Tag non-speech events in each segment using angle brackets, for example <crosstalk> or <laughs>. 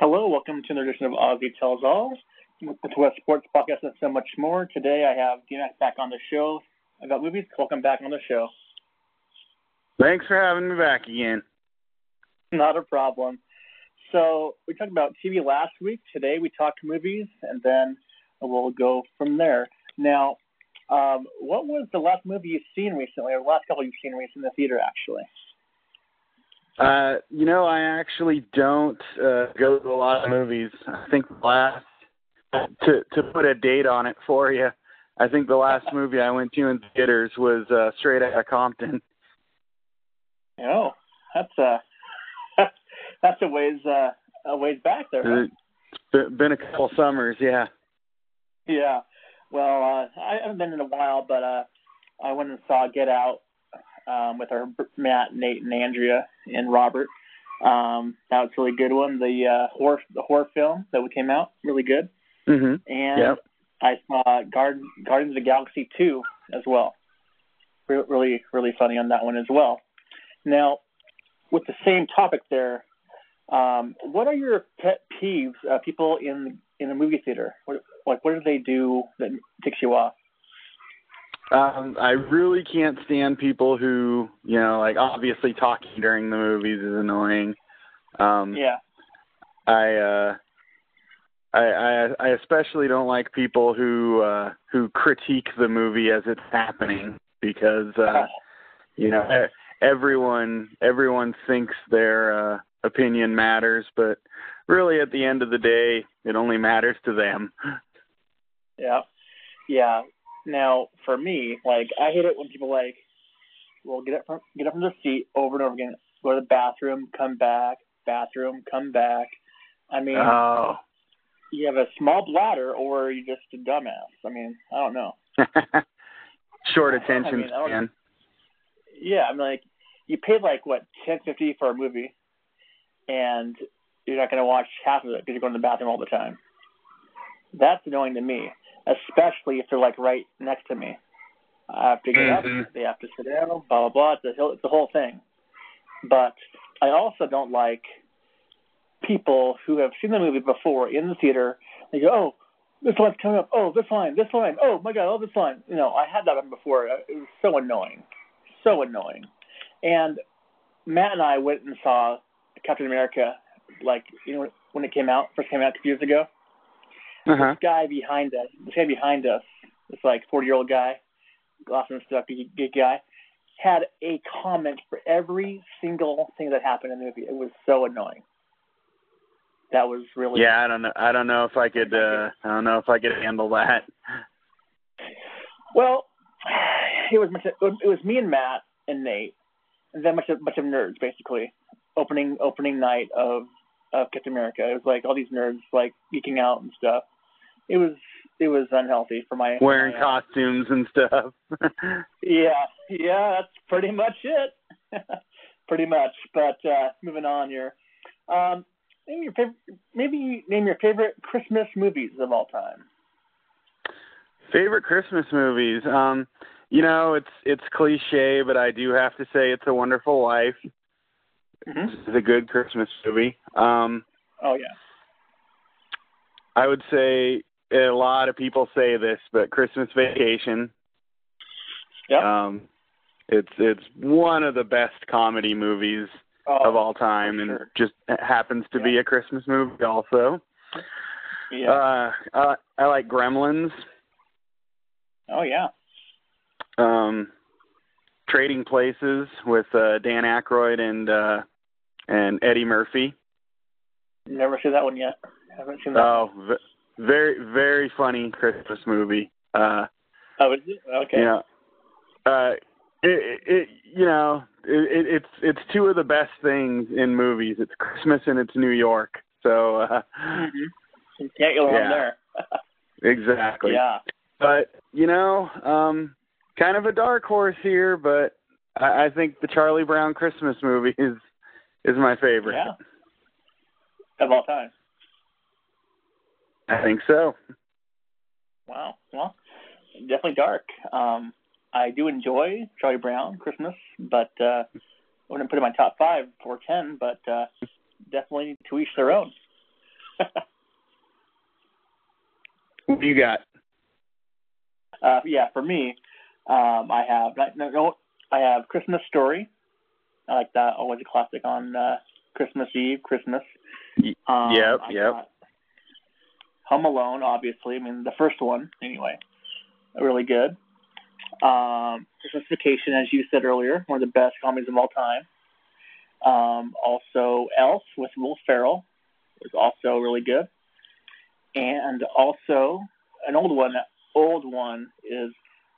Hello, welcome to another edition of Ozzy Tells All, with West Sports Podcast and so much more. Today I have DMAC back on the show about movies. Welcome back on the show. Thanks for having me back again. Not a problem. So we talked about TV last week. Today we talked movies, and then we'll go from there. Now, um, what was the last movie you've seen recently, or the last couple you've seen recently in the theater, actually? Uh, you know, I actually don't uh, go to a lot of movies. I think the last to to put a date on it for you, I think the last movie I went to in theaters was uh, Straight Outta Compton. Oh, that's uh <laughs> that's a ways uh, a ways back there. It's been a couple summers, yeah. Yeah. Well, uh, I haven't been in a while, but uh, I went and saw Get Out um, with our Matt, Nate, and Andrea and Robert. Um, that was a really good one. The uh, horror the horror film that we came out really good. Mm-hmm. And yep. I saw Guard, Guardians of the Galaxy two as well. Re- really really funny on that one as well. Now, with the same topic there, um, what are your pet peeves? Uh, people in in a movie theater, what, like what do they do that ticks you off? Um, I really can't stand people who, you know, like obviously talking during the movies is annoying. Um, yeah. I uh, I, I I especially don't like people who uh, who critique the movie as it's happening because uh, you know everyone everyone thinks their uh, opinion matters, but really at the end of the day, it only matters to them. <laughs> Yeah, yeah. Now, for me, like I hate it when people like will get up from get up from their seat over and over again, go to the bathroom, come back, bathroom, come back. I mean, oh. you have a small bladder, or you're just a dumbass. I mean, I don't know. <laughs> Short attention I mean, span. Yeah, I'm like, you paid like what ten fifty for a movie, and you're not going to watch half of it because you're going to the bathroom all the time. That's annoying to me especially if they're like right next to me. I have to get mm-hmm. up, they have to sit down, blah blah blah. It's the, it's the whole thing. But I also don't like people who have seen the movie before in the theater. They go, "Oh, this line's coming up. Oh, this line, this line. Oh my God, oh this line." You know, I had that one before. It was so annoying, so annoying. And Matt and I went and saw Captain America, like you know when it came out, first came out two years ago. Uh-huh. This guy behind us, this guy behind us, this like 40 year old guy, and stuff, big guy, had a comment for every single thing that happened in the movie. It was so annoying. That was really yeah. I don't know. I don't know if I could. uh I don't know if I could handle that. Well, it was much, it was me and Matt and Nate, and then much of bunch of nerds basically. Opening opening night of of Captain America. It was like all these nerds like geeking out and stuff it was it was unhealthy for my wearing my, uh, costumes and stuff. <laughs> yeah, yeah, that's pretty much it. <laughs> pretty much. But uh, moving on here, um, name your favorite. Maybe name your favorite Christmas movies of all time. Favorite Christmas movies. Um, you know, it's it's cliche, but I do have to say it's a Wonderful Life. Mm-hmm. It's a good Christmas movie. Um, oh yeah. I would say a lot of people say this, but Christmas Vacation. Yeah. Um, it's it's one of the best comedy movies oh, of all time, and sure. just happens to yeah. be a Christmas movie also. Yeah. Uh, I, I like Gremlins. Oh yeah. Um, Trading Places with uh, Dan Aykroyd and uh, and Eddie Murphy. Never seen that one yet. haven't seen that. Oh, v- very very funny Christmas movie. Uh, oh, is it? Okay. You know, uh, it, it you know it, it's it's two of the best things in movies. It's Christmas and it's New York. So uh, mm-hmm. you can't go wrong yeah. there. <laughs> exactly. Yeah. But you know, um, kind of a dark horse here, but I, I think the Charlie Brown Christmas movie is is my favorite. Yeah. Of all time. I think so. Wow. Well, definitely dark. Um, I do enjoy Charlie Brown Christmas, but uh, I wouldn't put it in my top five or ten. But uh, definitely to each their own. <laughs> what do you got? Uh, yeah, for me, um, I have no, no, I have Christmas Story. I like that. Always a classic on uh, Christmas Eve, Christmas. Um, yep, I yep. Home Alone, obviously. I mean, the first one, anyway, really good. Um, Christmas Vacation, as you said earlier, one of the best comedies of all time. Um, also, Elf with Will Ferrell was also really good. And also, an old one, old one is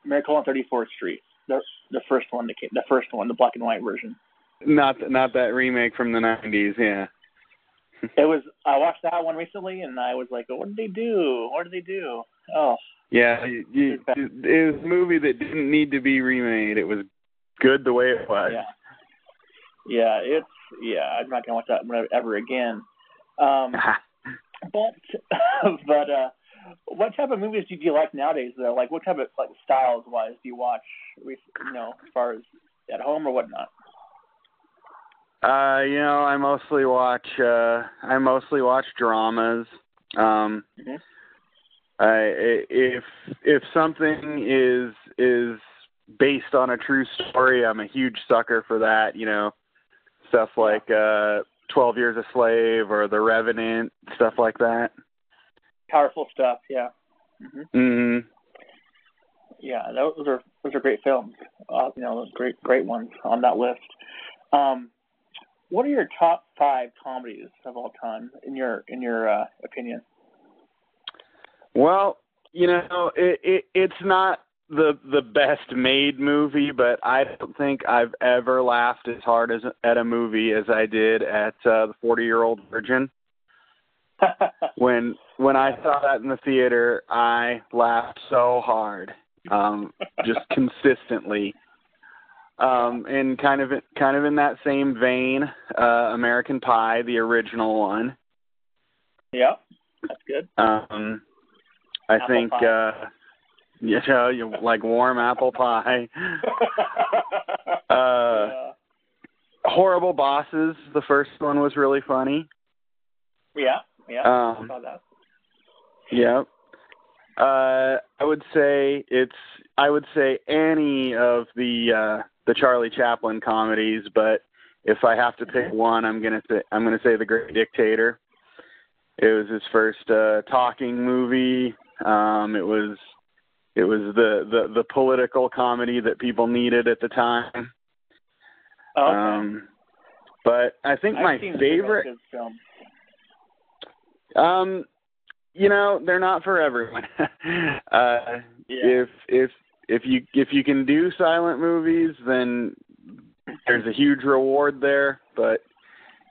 Miracle on 34th Street, the the first one that came, the first one, the black and white version. Not not that remake from the 90s, yeah. <laughs> it was. I watched that one recently, and I was like, "What did they do? What did they do?" Oh. Yeah, you, you, it was a movie that didn't need to be remade. It was good the way it was. Yeah. Yeah, it's yeah. I'm not gonna watch that ever again. Um, <laughs> but <laughs> but uh, what type of movies do you like nowadays? Though, like what type of like styles wise do you watch? You know, as far as at home or whatnot. Uh, you know, I mostly watch uh I mostly watch dramas. Um mm-hmm. I if if something is is based on a true story, I'm a huge sucker for that, you know. Stuff like uh 12 Years a Slave or The Revenant, stuff like that. Powerful stuff, yeah. Mhm. Mhm. Yeah, those are those are great films. Uh, you know, great great ones on that list. Um what are your top five comedies of all time in your in your uh, opinion? Well, you know, it, it it's not the the best made movie, but I don't think I've ever laughed as hard as at a movie as I did at uh, the Forty Year Old Virgin. <laughs> when when I saw that in the theater, I laughed so hard, um, just consistently. Um, and kind of kind of in that same vein, uh, American Pie, the original one. Yeah, that's good. Um, I apple think pie. uh, you know, you like warm apple pie. <laughs> uh, yeah. Horrible Bosses, the first one was really funny. Yeah, yeah, um, I saw that. Yeah. Uh, I would say it's. I would say any of the uh, the Charlie Chaplin comedies, but if I have to pick one, I'm gonna say I'm gonna say The Great Dictator. It was his first uh, talking movie. Um, it was it was the, the the political comedy that people needed at the time. Okay. Um, but I think I've my favorite. His films. Um, you know, they're not for everyone. <laughs> uh, Yeah. if if if you if you can do silent movies, then there's a huge reward there. But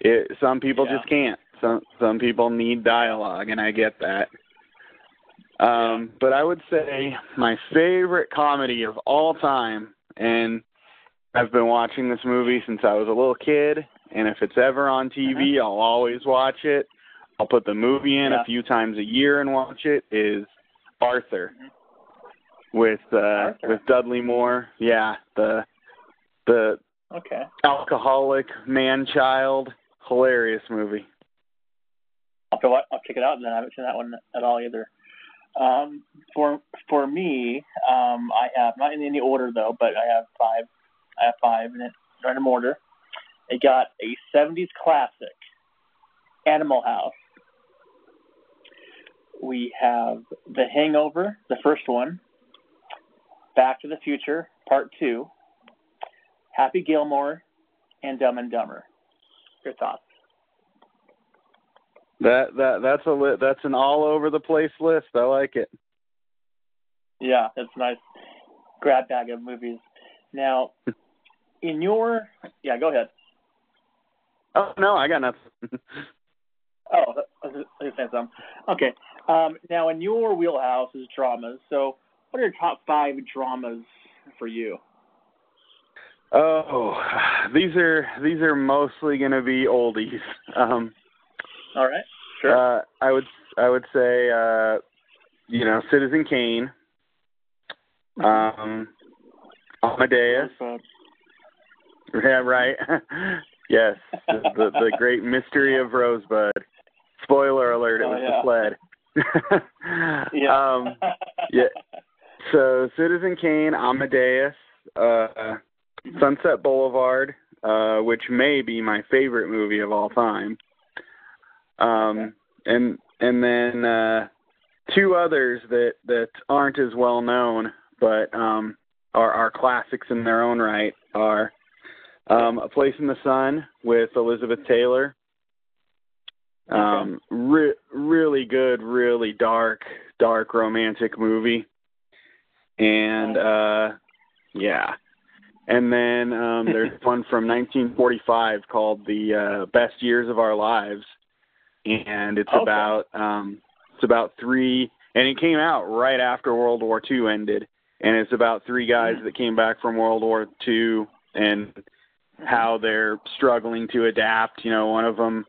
it, some people Yeah. just can't. Some some people need dialogue, and I get that. Um, but I would say my favorite comedy of all time, and I've been watching this movie since I was a little kid. And if it's ever on TV, I'll always watch it. I'll put the movie in Yeah. a few times a year and watch it. Is Arthur with uh Arthur. with Dudley Moore. Yeah, the the Okay. alcoholic man child. Hilarious movie. I'll, to I'll check it out, and then I haven't seen that one at all either. Um, for for me, um, I have not in any order though, but I have five. I have five in it, random order. I got a '70s classic, Animal House. We have The Hangover, the first one. Back to the Future, Part Two. Happy Gilmore, and Dumb and Dumber. Your thoughts? That that that's a li- that's an all over the place list. I like it. Yeah, that's a nice grab bag of movies. Now, <laughs> in your yeah, go ahead. Oh no, I got nothing. <laughs> Oh, I was to something. Okay. Um, now, in your wheelhouse is dramas. So, what are your top five dramas for you? oh, these are these are mostly going to be oldies. <laughs> Um, All right. Sure. uh, I would I would say uh, you know Citizen Kane, um, Amadeus. Yeah, right. <laughs> yes, the, the the great mystery of Rosebud. Spoiler alert! It Oh, was yeah. the sled. <laughs> yeah. um, yeah. So Citizen Kane, Amadeus, uh, Sunset Boulevard, uh, which may be my favorite movie of all time. Um, and and then uh, two others that that aren't as well known, but um, are are classics in their own right. Are um, A Place in the Sun with Elizabeth Taylor. Um, re- really good, really dark, dark romantic movie. And uh, yeah, and then um, there's <laughs> one from 1945 called The uh, Best Years of Our Lives, and it's Okay. about um, it's about three, and it came out right after World War II ended, and it's about three guys that came back from World War II and how they're struggling to adapt. You know, one of them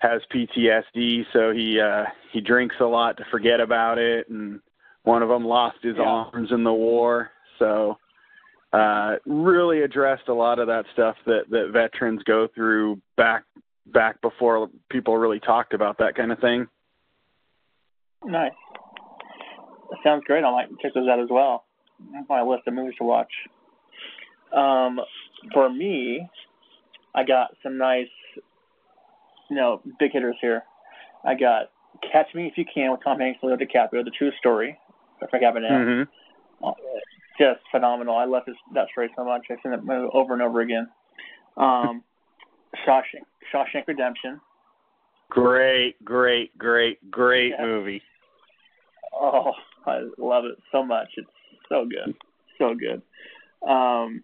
has PTSD, so he uh, he drinks a lot to forget about it, and one of them lost his Yeah. arms in the war. So uh, really addressed a lot of that stuff that that veterans go through back back before people really talked about that kind of thing. Nice. That sounds great. I might check those out as well. My list of movies to watch. Um, for me, I got some nice, you know, big hitters here. I got Catch Me If You Can with Tom Hanks and Leo DiCaprio, the true story Frank Abagnale. Mm-hmm. Uh, Just phenomenal. I love this, that story so much. I've seen it over and over again. Um, <laughs> Shawshank, Shawshank Redemption. Great, great, great, great Yeah. movie. Oh, I love it so much. It's so good, so good. Um,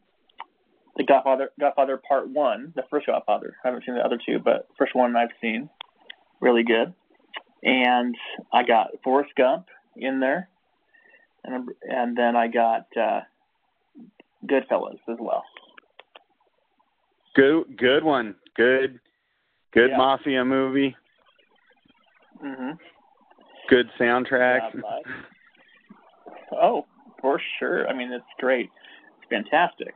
the Godfather, Godfather Part One, the first Godfather. I haven't seen the other two, but first one I've seen, really good. And I got Forrest Gump in there, and and then I got uh, Goodfellas as well. Good, good one. Good, good Yeah. mafia movie. hmm Good soundtrack. Yeah, oh, for sure. I mean, it's great. It's fantastic.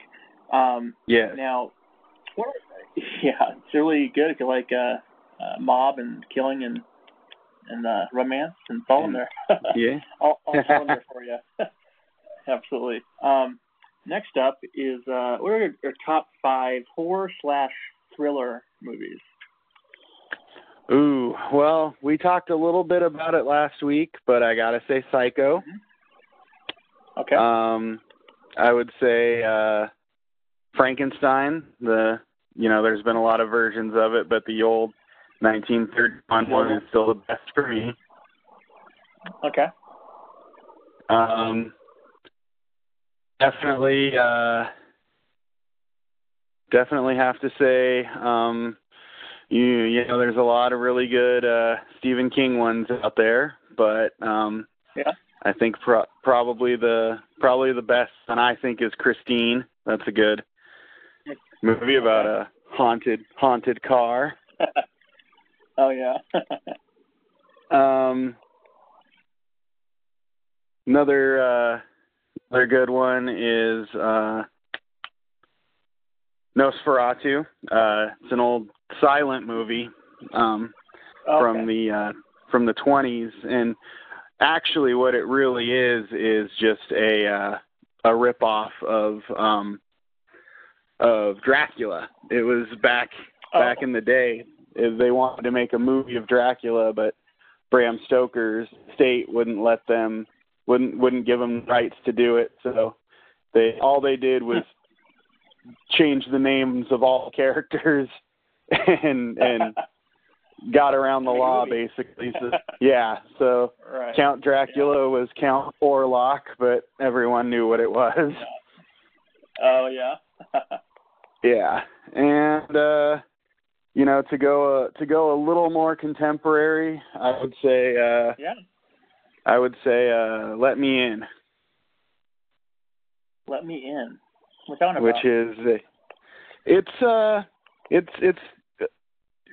Um, yes. Now, what, <laughs> yeah, it's really good like uh, uh, mob and killing and and uh, romance and it's <laughs> all in there. Yeah. all, all, all in there for you. <laughs> Absolutely. Um, next up is uh, what are your, top five horror slash thriller movies? Ooh, well, we talked a little bit about it last week, but I gotta say Psycho. Okay. Um, I would say uh, Frankenstein. The you know, there's been a lot of versions of it, but the old 1931 one is still the best for me. okay. Um, definitely, uh, definitely have to say, um, you you know, there's a lot of really good uh, Stephen King ones out there, but um, Yeah. I think pro- probably the probably the best, one I think is Christine. That's a good movie about a haunted haunted car. <laughs> oh yeah. <laughs> Um, another uh, another good one is uh, Nosferatu. Uh, it's an old silent movie um, from the uh, from the 20s, and actually, what it really is is just a uh, a ripoff of um, of Dracula. It was back back Oh. in the day. If they wanted to make a movie of Dracula, but Bram Stoker's state wouldn't let them wouldn't wouldn't give them rights to do it. So they all they did was change the names of all characters <laughs> and and got around the law basically. So yeah, so right. Count Dracula was Count Orlok, but everyone knew what it was. Oh yeah. <laughs> Yeah, and uh, you know, to go uh, to go a little more contemporary, I would say uh, yeah. I would say uh, Let Me In, Let me in. What's that one about? which is it's uh it's it's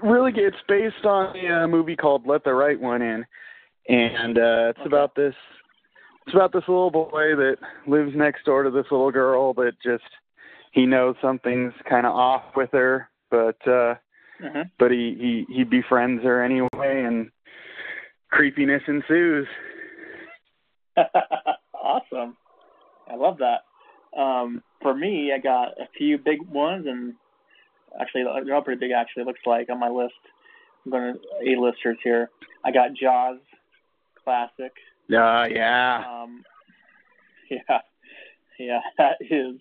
really it's based on a uh, movie called Let the Right One In, and uh, it's Okay. about this it's about this little boy that lives next door to this little girl that just he knows something's kind of off with her, but uh hmm but he he he befriends her anyway, and creepiness ensues. <laughs> awesome. I love that. Um, for me, I got a few big ones, and actually, they're all pretty big. Actually, it looks like on my list. I'm going to a listers here. I got Jaws, classic. Uh, yeah. Um, <laughs> yeah, yeah, that is.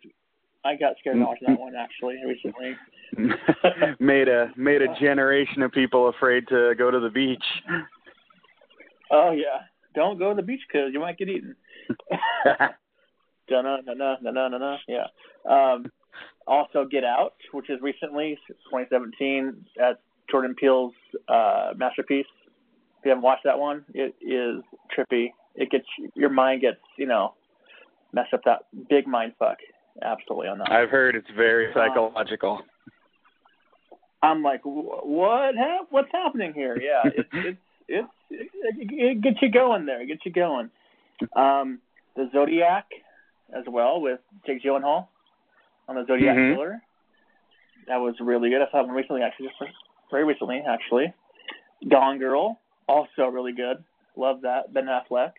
I got scared watching that one actually recently. <laughs> made a made a generation of people afraid to go to the beach. Oh yeah, don't go to the beach because you might get eaten. <laughs> Dun na na na na na na. Yeah. Um, also, Get Out, which is recently 2017 at Jordan Peele's uh, masterpiece. If you haven't watched that one, it is trippy. It gets your mind gets you know messed up that big mind fuck. Absolutely on that. I've heard it's very psychological. I'm like, what? hap- What's happening here? Yeah, <laughs> it's it's it's it, it gets you going there. It gets you going. Um, the Zodiac, as well with Jake Gyllenhaal on the Zodiac Mhm. killer. That was really good. I saw one recently, actually, just very recently, actually. Gone Girl, also really good. Love that. Ben Affleck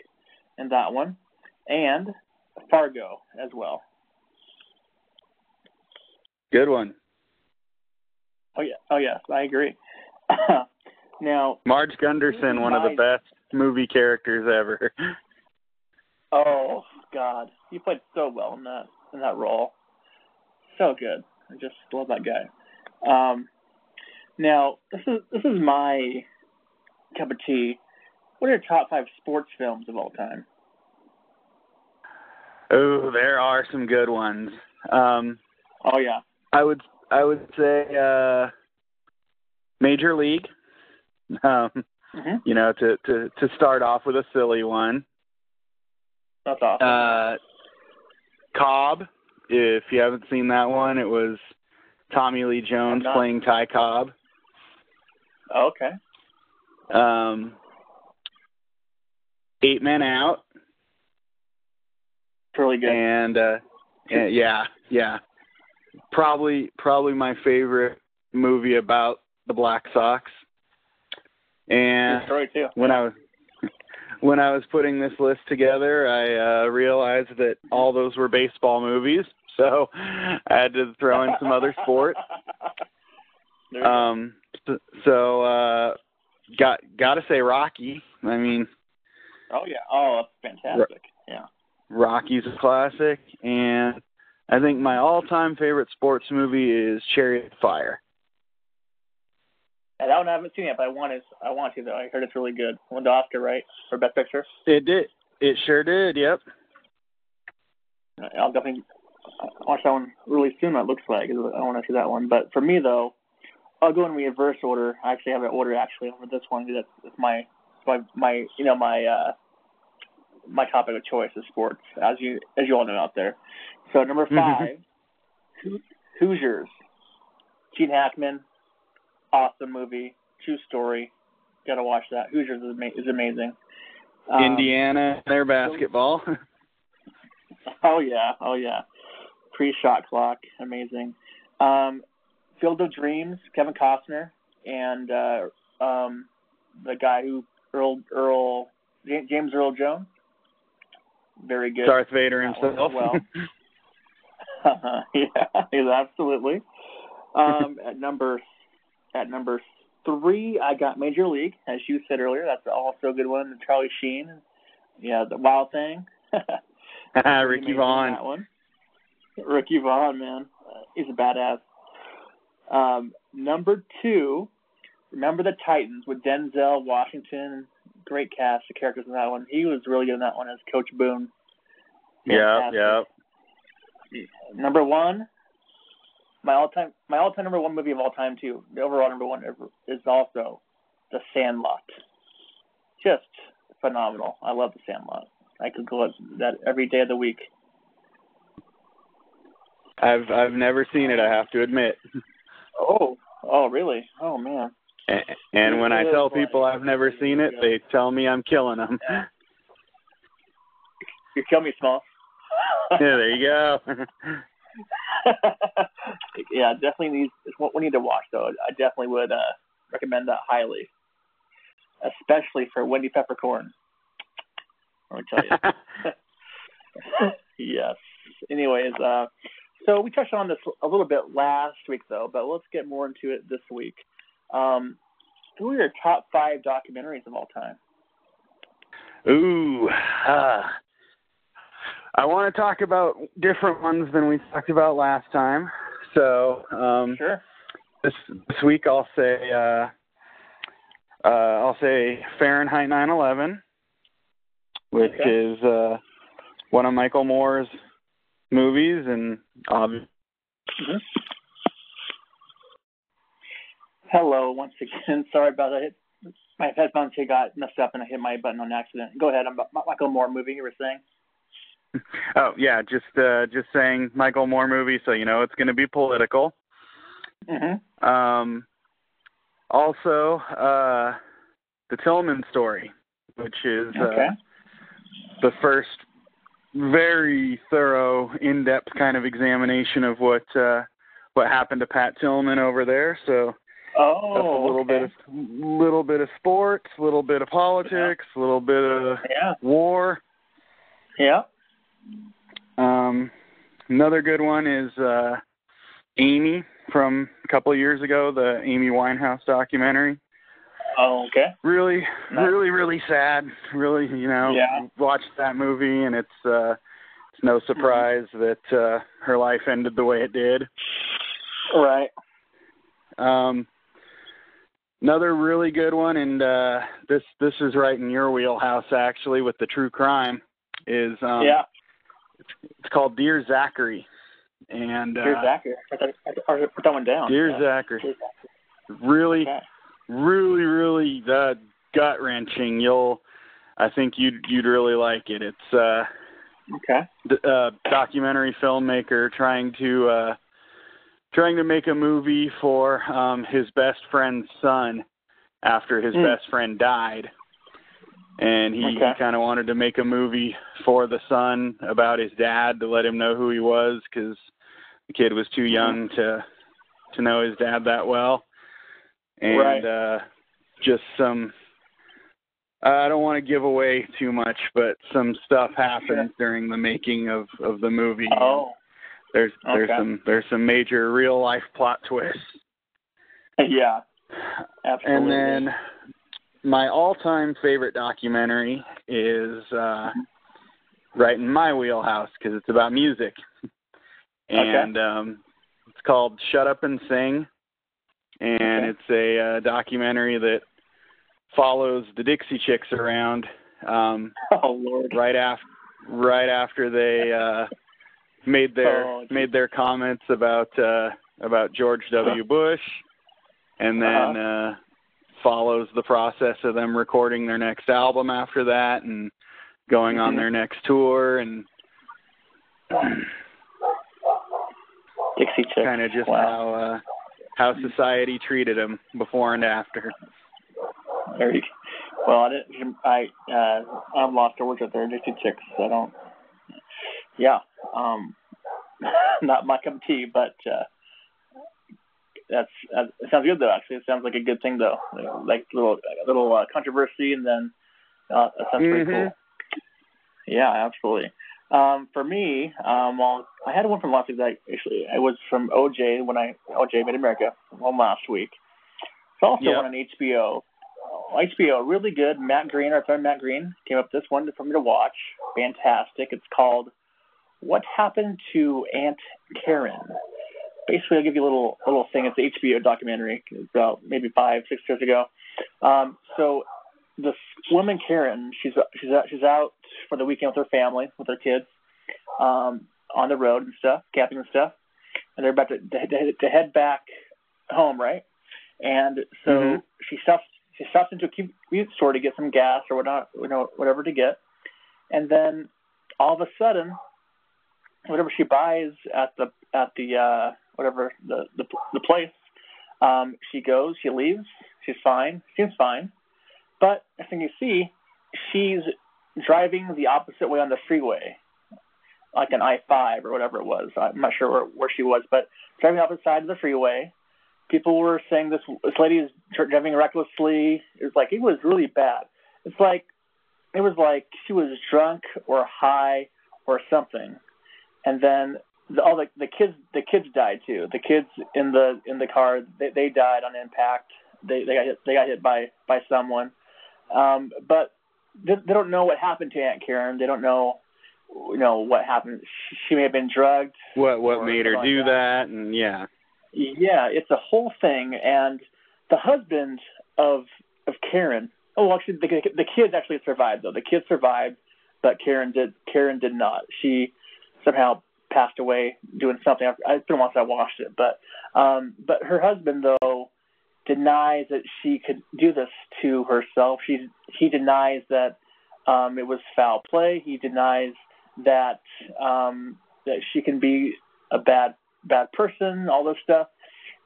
in that one, and Fargo as well. Good one. Oh yeah, oh yes, I agree. <coughs> now, Marge Gunderson, one of the best movie characters ever. <laughs> Oh God, he played so well in that in that role. So good. I just love that guy. Um, now this is this is my cup of tea. What are your top five sports films of all time? Oh, there are some good ones. Um, Oh yeah. I would I would say uh, Major League. <laughs> Um, hmm you know, to to to start off with a silly one. That's awesome. Uh, Cobb. If you haven't seen that one, it was Tommy Lee Jones not. playing Ty Cobb. okay. Um, Eight Men Out, It's really good. and uh, and yeah, yeah, probably probably my favorite movie about the Black Sox. And story too. when I was when I was putting this list together, I uh, realized that all those were baseball movies, <laughs> so I had to throw in some other sports. There you go. Um, so, so uh, got got to say Rocky. I mean, oh yeah. Oh, that's fantastic. Yeah. Rocky's a classic, and I think my all-time favorite sports movie is Chariot of Fire. That one I haven't seen yet, but I want to. I want to though. I heard it's really good. Won the Oscar, right, for Best Picture. It did. It sure did. Yep. I'll definitely watch that one really soon. It looks like I want to see that one. But for me though, I'll go in reverse order. I actually have an order actually for this one. 'cause That's, that's my my my you know my uh my topic of choice is sports, as you as you all know out there. So number Mhm. 5 Hoo- Hoosiers. Gene Hackman, awesome movie, true story. Got to watch that. Hoosiers is, ama- is amazing. Um, Indiana, their basketball. <laughs> Oh yeah, oh yeah. Pre-shot clock, amazing. Um, Field of Dreams, Kevin Costner, and uh, um, the guy who Earl Earl James Earl Jones. Very good. Darth Vader That one as himself. well. <laughs> <laughs> <laughs> yeah, absolutely. Um, at number at number three, I got Major League, as you said earlier. That's also a good one. The Charlie Sheen. Yeah, the Wild Thing. Ricky Vaughn. That one. Ricky Vaughn, man, uh, he's a badass. Um, number two, remember the Titans with Denzel Washington. Great cast of characters in that one. He was really good in that one as Coach Boone. Yeah, yeah. Number one, my all-time, my all-time number one movie of all time too. The overall number one ever is also The Sandlot. Just phenomenal. I love The Sandlot. I could go at that every day of the week. I've I've never seen it. I have to admit. Oh, oh, really? Oh man. And when I tell people I've never seen it, they tell me I'm killing them. You kill me, Small. <laughs> yeah, there you go. <laughs> yeah, definitely needs. It's what we need to watch though. I definitely would uh, recommend that highly, especially for Wendy Peppercorn. Let me tell you. <laughs> yes. Anyways, uh, so we touched on this a little bit last week though, but let's get more into it this week. Um, who are your top five documentaries of all time? Ooh, uh, I want to talk about different ones than we talked about last time. So, um, sure. This this week I'll say uh, uh, I'll say Fahrenheit 9/11, which okay. is uh, one of Michael Moore's movies, and um, mm-hmm. Hello once again. <laughs> Sorry about that. My headphones here got messed up and I hit my button on accident. Go ahead. I'm Michael Moore movie. You were saying. <laughs> Oh yeah, just uh, just saying Michael Moore movie, so you know it's going to be political. Mm-hmm. Um, also, uh, the Tillman story, which is okay. uh, the first very thorough, in-depth kind of examination of what uh, what happened to Pat Tillman over there. So oh, that's a little okay. bit of little bit of sports, a little bit of politics, a little bit of yeah. war. Yeah. Um, another good one is uh, Amy from a couple of years ago, the Amy Winehouse documentary. Oh, okay. Really, nice. really, really sad. Really, you know, yeah. watched that movie, and it's uh, it's no surprise mm-hmm. that uh, her life ended the way it did. Right. Um, another really good one, and uh, this this is right in your wheelhouse actually with the true crime. Is um, yeah. It's, it's called Dear Zachary, and Dear uh, Zachary. I put that one down. Dear yeah. Zachary. Dear Zachary. Really, okay. really, really uh, gut wrenching. You'll, I think you'd you'd really like it. It's uh, okay. D- uh, documentary filmmaker trying to uh, trying to make a movie for um, his best friend's son after his Mm. best friend died. And he, Okay. he kind of wanted to make a movie for the son about his dad to let him know who he was because the kid was too young to to know his dad that well. And Right. uh, just some I don't want to give away too much, but some stuff happens during the making of of the movie. Oh. There's there's Okay. some there's some major real life plot twists. <laughs> Yeah. Absolutely. And then my all-time favorite documentary is uh right in my wheelhouse because it's about music. And um it's called Shut Up and Sing. And Okay. it's a uh, documentary that follows the Dixie Chicks around um <laughs> Oh Lord. right after right after they uh made their Oh, made their comments about uh about George W. Bush and then Uh-huh. uh follows the process of them recording their next album after that and going on Mhm. their next tour and <clears throat> Dixie Chicks. kind of just wow. how uh how society treated them before and after. Very well. I didn't. I uh, I've lost words out there. Dixie Chicks. I don't. Yeah. Um. <laughs> not my cup of tea, but uh, that's uh, it sounds good though. Actually, it sounds like a good thing though. Like little a little uh, controversy, and then uh, that sounds pretty Mhm. cool. Yeah, absolutely. Um, for me, um, well, I had one from last week. That actually, it was from OJ when I OJ Made America one last week. It's also Yep. one on HBO. HBO, really good. Matt Green, our friend Matt Green, came up with this one for me to watch. Fantastic. It's called "What Happened to Aunt Karen." Basically, I'll give you a little little thing. It's an HBO documentary. It's about maybe five, six years ago. Um, so this woman Karen, she's she's out, she's out for the weekend with her family, with her kids, um, on the road and stuff, camping and stuff, and they're about to to, to head back home, right? And so Mhm. she stops she stops into a convenience store to get some gas or whatnot, you know, whatever to get, and then all of a sudden, whatever she buys at the at the uh, whatever the the, the place, um, she goes, she leaves, she's fine, seems fine, but thing you see, she's driving the opposite way on the freeway, like an I-5 or whatever it was. I'm not sure where, where she was, but driving the side of the freeway. People were saying this this lady is driving recklessly. It was like it was really bad. It's like it was like she was drunk or high or something, and then the, all the the kids the kids died too. The kids in the in the car they they died on impact. They they got hit they got hit by by someone, um, but they, they don't know what happened to Aunt Karen. They don't know you know what happened. She may have been drugged. What what made her do like that. that? And yeah. Yeah, it's a whole thing. And the husband of of Karen. Oh, actually, the the kids actually survived though. The kids survived, but Karen did. Karen did not. She somehow passed away doing something. It's been a while I watched it, but um, but her husband though denies that she could do this to herself. She he denies that um, it was foul play. He denies that um, that she can be a bad bad person, all this stuff,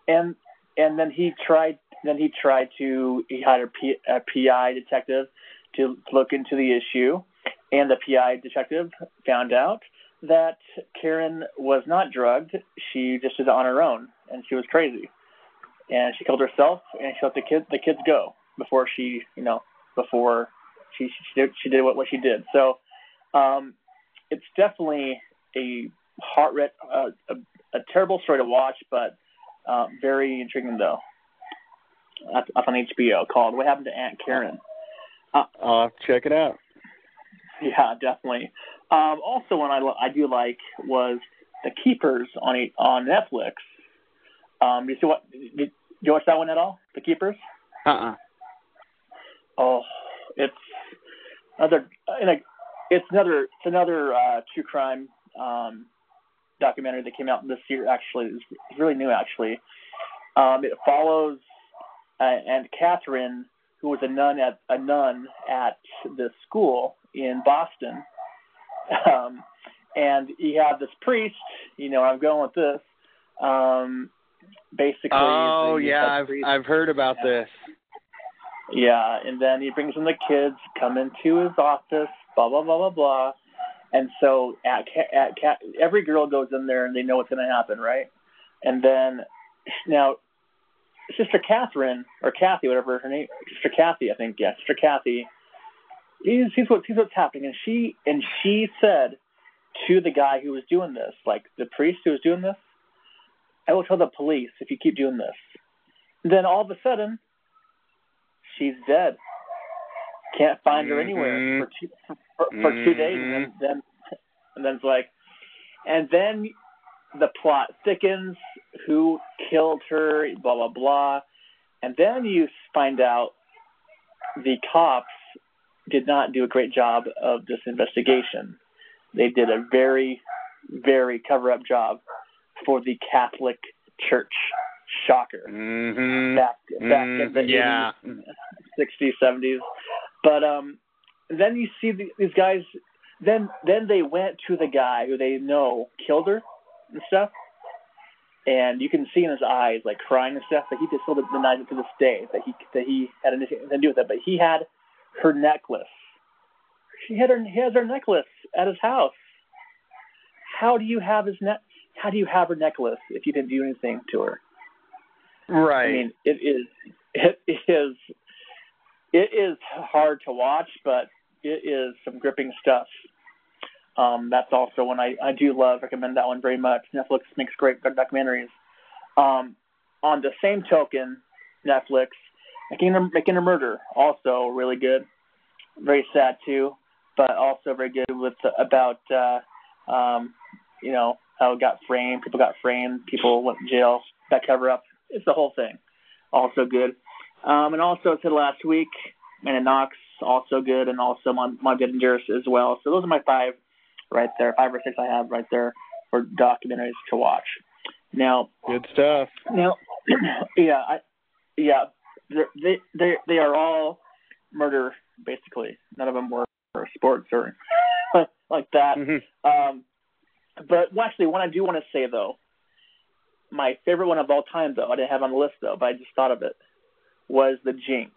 and and then he tried then he tried to he hired a, P, a PI detective to look into the issue, and the PI detective found out that Karen was not drugged. She just did it on her own, and she was crazy, and she killed herself and she let the kids the kids go before she you know before she she did she did what what she did. So um, it's definitely a heart rate, uh, a, a terrible story to watch, but uh, very intriguing though. That's, that's on HBO called "What Happened to Aunt Karen." Uh, I'll check it out. <laughs> Yeah, definitely. Um, also, one I I do like was The Keepers on a, on Netflix. Um, you see what? Did you watch that one at all? The Keepers? Uh. Uh-uh. Oh, it's another it's another it's another uh, true crime um, documentary that came out this year. Actually, it's really new. Actually, um, it follows uh, and Catherine, who was a nun at a nun at the school in Boston, um, and you have this priest. You know, I'm going with this. Um, basically, oh yeah, I've I've heard about yeah. this. Yeah, and then he brings in the kids, come into his office, blah blah blah blah blah. And so at at every girl goes in there and they know what's going to happen, right? And then now Sister Catherine or Kathy, whatever her name, Sister Kathy, I think, yeah, Sister Kathy. He's, he's what he's what's happening, and she and she said to the guy who was doing this, like the priest who was doing this, I will tell the police if you keep doing this. And then all of a sudden, she's dead. Can't find her anywhere mm-hmm. for two for, for mm-hmm. two days, and then, mm-hmm. then and then it's like, and then the plot thickens. Who killed her? Blah blah blah, and then you find out the cops did not do a great job of this investigation. They did a very, very cover up job for the Catholic Church. Shocker. Mm-hmm. Back back mm, in the yeah. 80s, 60s, 70s. But um, then you see the, these guys. Then then they went to the guy who they know killed her and stuff, and you can see in his eyes like crying and stuff. That he just still denies it to this day that he that he had anything to do with it. But he had her necklace. She had her he has her necklace at his house. How do you have his net? How do you have her necklace if you didn't do anything to her? Right. I mean, it is it is it is hard to watch, but it is some gripping stuff. Um, that's also one I, I do love, recommend that one very much. Netflix makes great documentaries. Um, on the same token, Netflix, Making a, Making a Murder, also really good. Very sad too, but also very good with about uh, um, you know how it got framed, people got framed, people went to jail, that cover up. It's the whole thing. Also good. Um, and also to last week, and Knox also good, and also my my Dingers as well. So those are my five right there, five or six I have right there for documentaries to watch. Now, good stuff. Now, <clears throat> yeah, I, yeah, they they they are all murder basically. None of them were, sports or <laughs> like that. Mm-hmm. Um, but well, actually, one I do want to say though, my favorite one of all time though, I didn't have on the list though, but I just thought of it was the Jinx.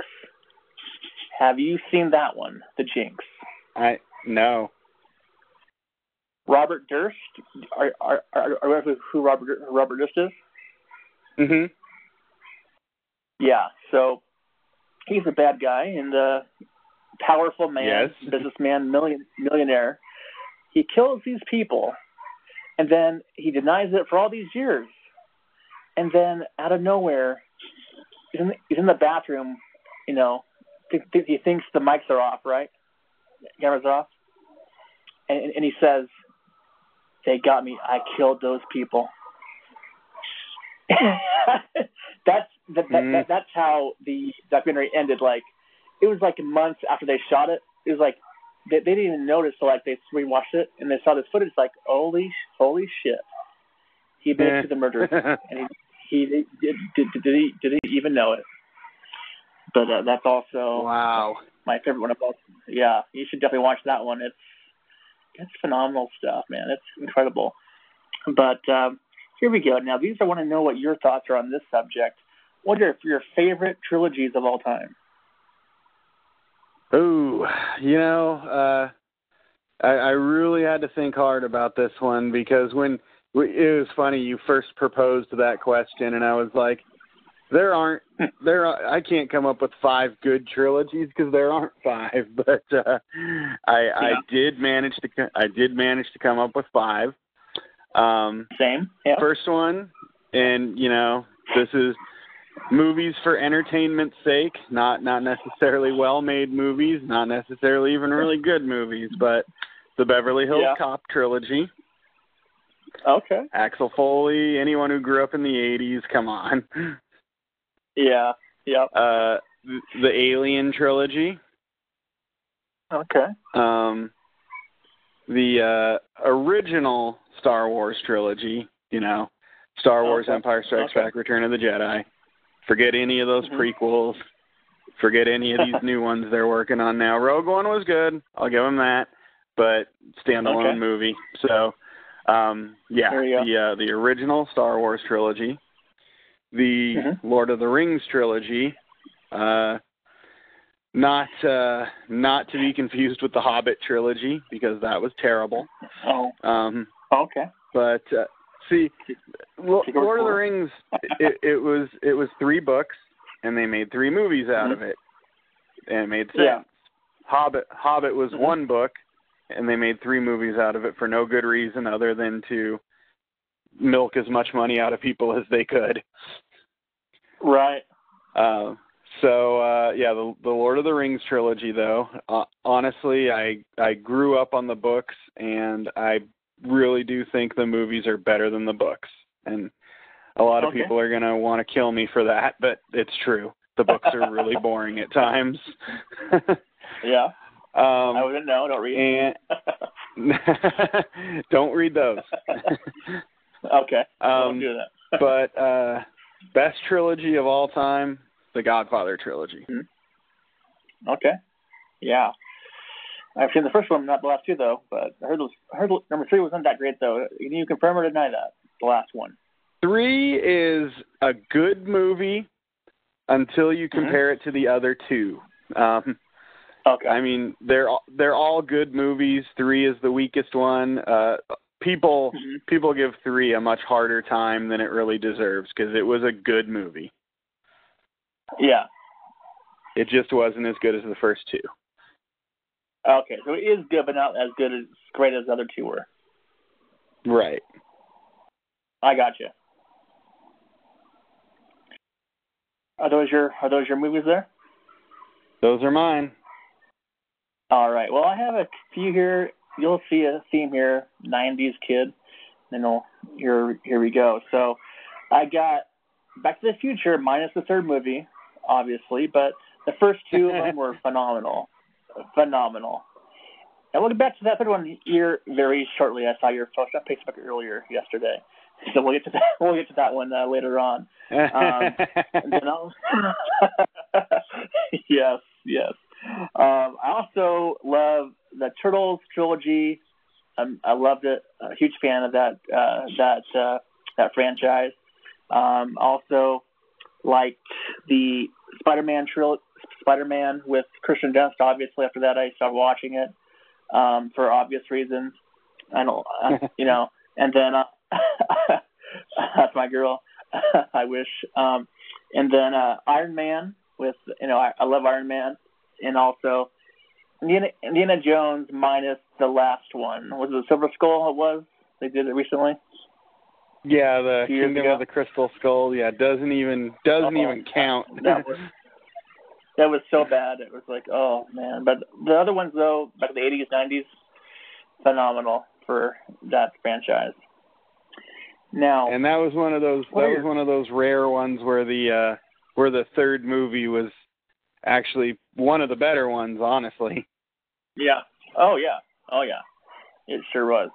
Have you seen that one, the Jinx? I no. Robert Durst. Are are are, are who Robert Robert Durst is? Mhm. Yeah. So he's a bad guy and a powerful man, Yes. businessman, million millionaire. He kills these people, and then he denies it for all these years, and then out of nowhere, he's in the, he's in the bathroom. You know, th- th- he thinks the mics are off, right? Cameras are off, and, and he says, "They got me. I killed those people." <laughs> that's that, that, Mhm. that, that's how the documentary ended. Like, it was like months after they shot it. It was like they, they didn't even notice till like they rewatched it and they saw this footage. Like, holy, holy shit, he admitted to the murder, <laughs> and he he did did, did, did he did he even know it? But uh, that's also wow. my favorite one of all. Yeah, you should definitely watch that one. It's it's phenomenal stuff, man. It's incredible. But um, here we go. Now, these I want to know what your thoughts are on this subject. What are your favorite trilogies of all time? Ooh, you know, uh, I, I really had to think hard about this one because when it was funny, you first proposed that question, and I was like, there aren't there. Are, I can't come up with five good trilogies because there aren't five, <laughs> but uh, I I did manage to I did manage to come up with five. Um, Same. Yeah. First one, and you know, this is movies for entertainment's sake, not not necessarily well-made movies, not necessarily even really good movies, but the Beverly Hills Yeah. Cop trilogy, Okay. Axel Foley, anyone who grew up in the 80s, come on. Yeah. Yep. Uh the Alien trilogy, Okay. um the uh original Star Wars trilogy, you know, Star Wars Okay. Empire Strikes Okay. Back, Return of the Jedi. Forget any of those Mhm. prequels. Forget any of these <laughs> new ones they're working on now. Rogue One was good. I'll give them that. But standalone Okay. movie. So um yeah, There you go. the uh, the original Star Wars trilogy, the Mhm. Lord of the Rings trilogy, uh not uh not to be confused with the Hobbit trilogy because that was terrible. Oh. Um Okay. but uh, see, Lo- Lord of the. Rings, it, it was it was three books, and they made three movies out Mhm. of it, and it made sense. Yeah. Hobbit Hobbit was Mhm. one book, and they made three movies out of it for no good reason other than to milk as much money out of people as they could. Right. Uh, so uh, yeah, the, the Lord of the Rings trilogy, though, uh, honestly, I I grew up on the books, and I really do think the movies are better than the books. And a lot of Okay. people are gonna want to kill me for that, but it's true. The books are really <laughs> boring at times. <laughs> Yeah. um, I wouldn't know. Don't read. and <laughs> don't read those. okay. Um, do that. but uh, best trilogy of all time, the Godfather trilogy. Okay. Yeah. I've seen the first one, not the last two though. But I heard those, I heard number three wasn't that great though. Can you confirm or deny that? The last one. Three is a good movie until you compare it to the other two. Um, Okay. I mean, they're all- they're all good movies. Three is the weakest one. Uh, people Mhm. people give three a much harder time than it really deserves because it was a good movie. Yeah. It just wasn't as good as the first two. Okay. So it is good, but not as good as great as the other two were. Right. I got you. Are those your Are those your movies there? Those are mine. All right. Well, I have a few here. You'll see a theme here, '90s kid. And we'll, here, here we go. So, I got Back to the Future minus the third movie, obviously, but the first two of them <laughs> were phenomenal, phenomenal. And we'll get back to that third one here very shortly. I saw your post on Facebook earlier yesterday, so we'll get to that. <laughs> We'll get to that one uh, later on. Um, <laughs> yes, yes. Um, I also love the Turtles trilogy. Um, I loved it. A huge fan of that uh, that uh, that franchise. Um, also liked the Spider-Man trilogy. Spider-Man with Kirsten Dunst. Obviously, after that, I started watching it um, for obvious reasons. I don't, uh, <laughs> you know. And then uh, <laughs> that's my girl. <laughs> I wish. Um, and then uh, Iron Man with you know I, I love Iron Man, and also Indiana, Indiana Jones minus the last one. Was it the Silver Skull? It was. They did it recently. Yeah, the Kingdom ago. of the Crystal Skull. Yeah, doesn't even doesn't Oh, even count. That was that was so bad. It was like, oh man. But the other ones though, back in the eighties, nineties, phenomenal for that franchise. Now, and that was one of those that was one of those rare ones where the uh where the third movie was actually one of the better ones, honestly. yeah. Oh yeah. Oh yeah. It sure was.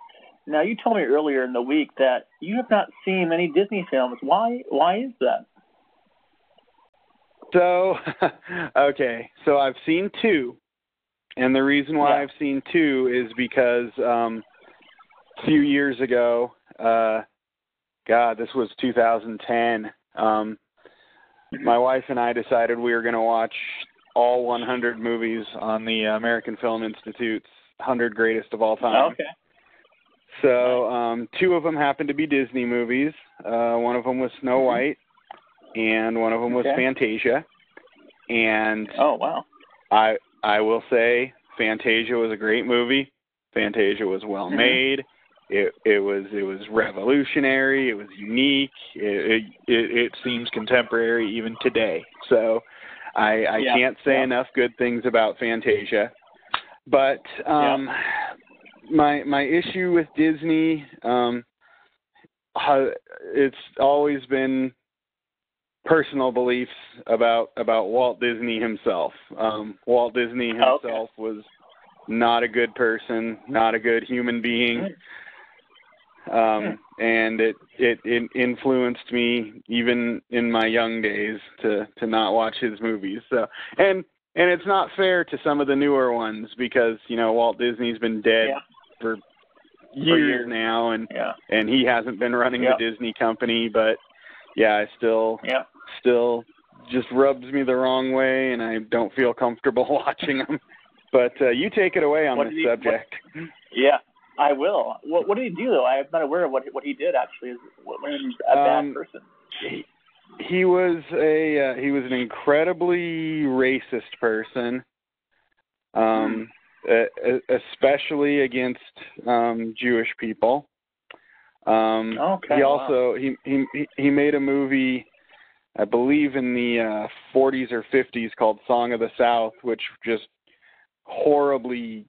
Now you told me earlier in the week that you have not seen many Disney films. Why? Why is that? So, <laughs> okay, so I've seen two, and the reason why Yeah. I've seen two is because um, a few years ago, uh, God, this was 2010. Um, my wife and I decided we were going to watch all 100 movies on the American Film Institute's 100 Greatest of All Time. Okay. So um, two of them happened to be Disney movies. Uh, one of them was Snow Mhm. White, and one of them was Okay. Fantasia. And Oh wow. I I will say Fantasia was a great movie. Fantasia was well Mhm. made. It it was it was revolutionary. It was unique. It it, it, it seems contemporary even today. So I I Yeah, can't say yeah. enough good things about Fantasia. But um my my issue with Disney um it's always been personal beliefs about about Walt Disney himself. Um, Walt Disney Oh, okay. himself was not a good person, not a good human being, um, and it, it it influenced me even in my young days to to not watch his movies. So and and it's not fair to some of the newer ones because you know Walt Disney's been dead Yeah. for years, years. now and Yeah. and he hasn't been running the Disney company, but yeah, I still Yeah. Still just rubs me the wrong way, and I don't feel comfortable <laughs> watching him. But uh, you take it away on What this he- what- subject. <laughs> Yeah, I will. What, what did he do though? I'm not aware of what what he did actually. Is what made him a Um, bad person? he, he was a uh, he was an incredibly racist person, um, e- especially against um, Jewish people. Um, Okay, he also he, he he he made a movie, I believe in the uh, 40s or 50s called Song of the South, which just horribly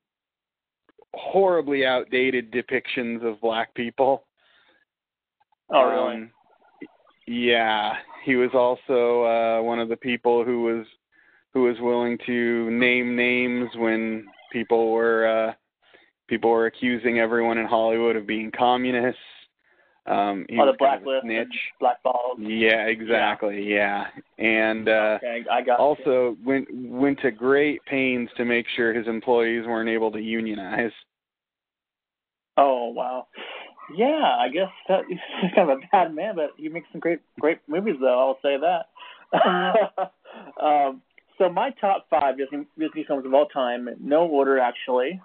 horribly outdated depictions of black people. Oh, really? Um, yeah, he was also uh, one of the people who was who was willing to name names when people were uh, people were accusing everyone in Hollywood of being communists. Um, he oh, the was kind of blacklist, and snitch. Yeah, exactly. Yeah, and uh, Okay, I got you. also went went to great pains to make sure his employees weren't able to unionize. Oh wow. Yeah, I guess that <laughs> he's kind of a bad man, but he makes some great great movies though. I'll say that. <laughs> um, so my top five Disney, Disney films of all time, no order actually,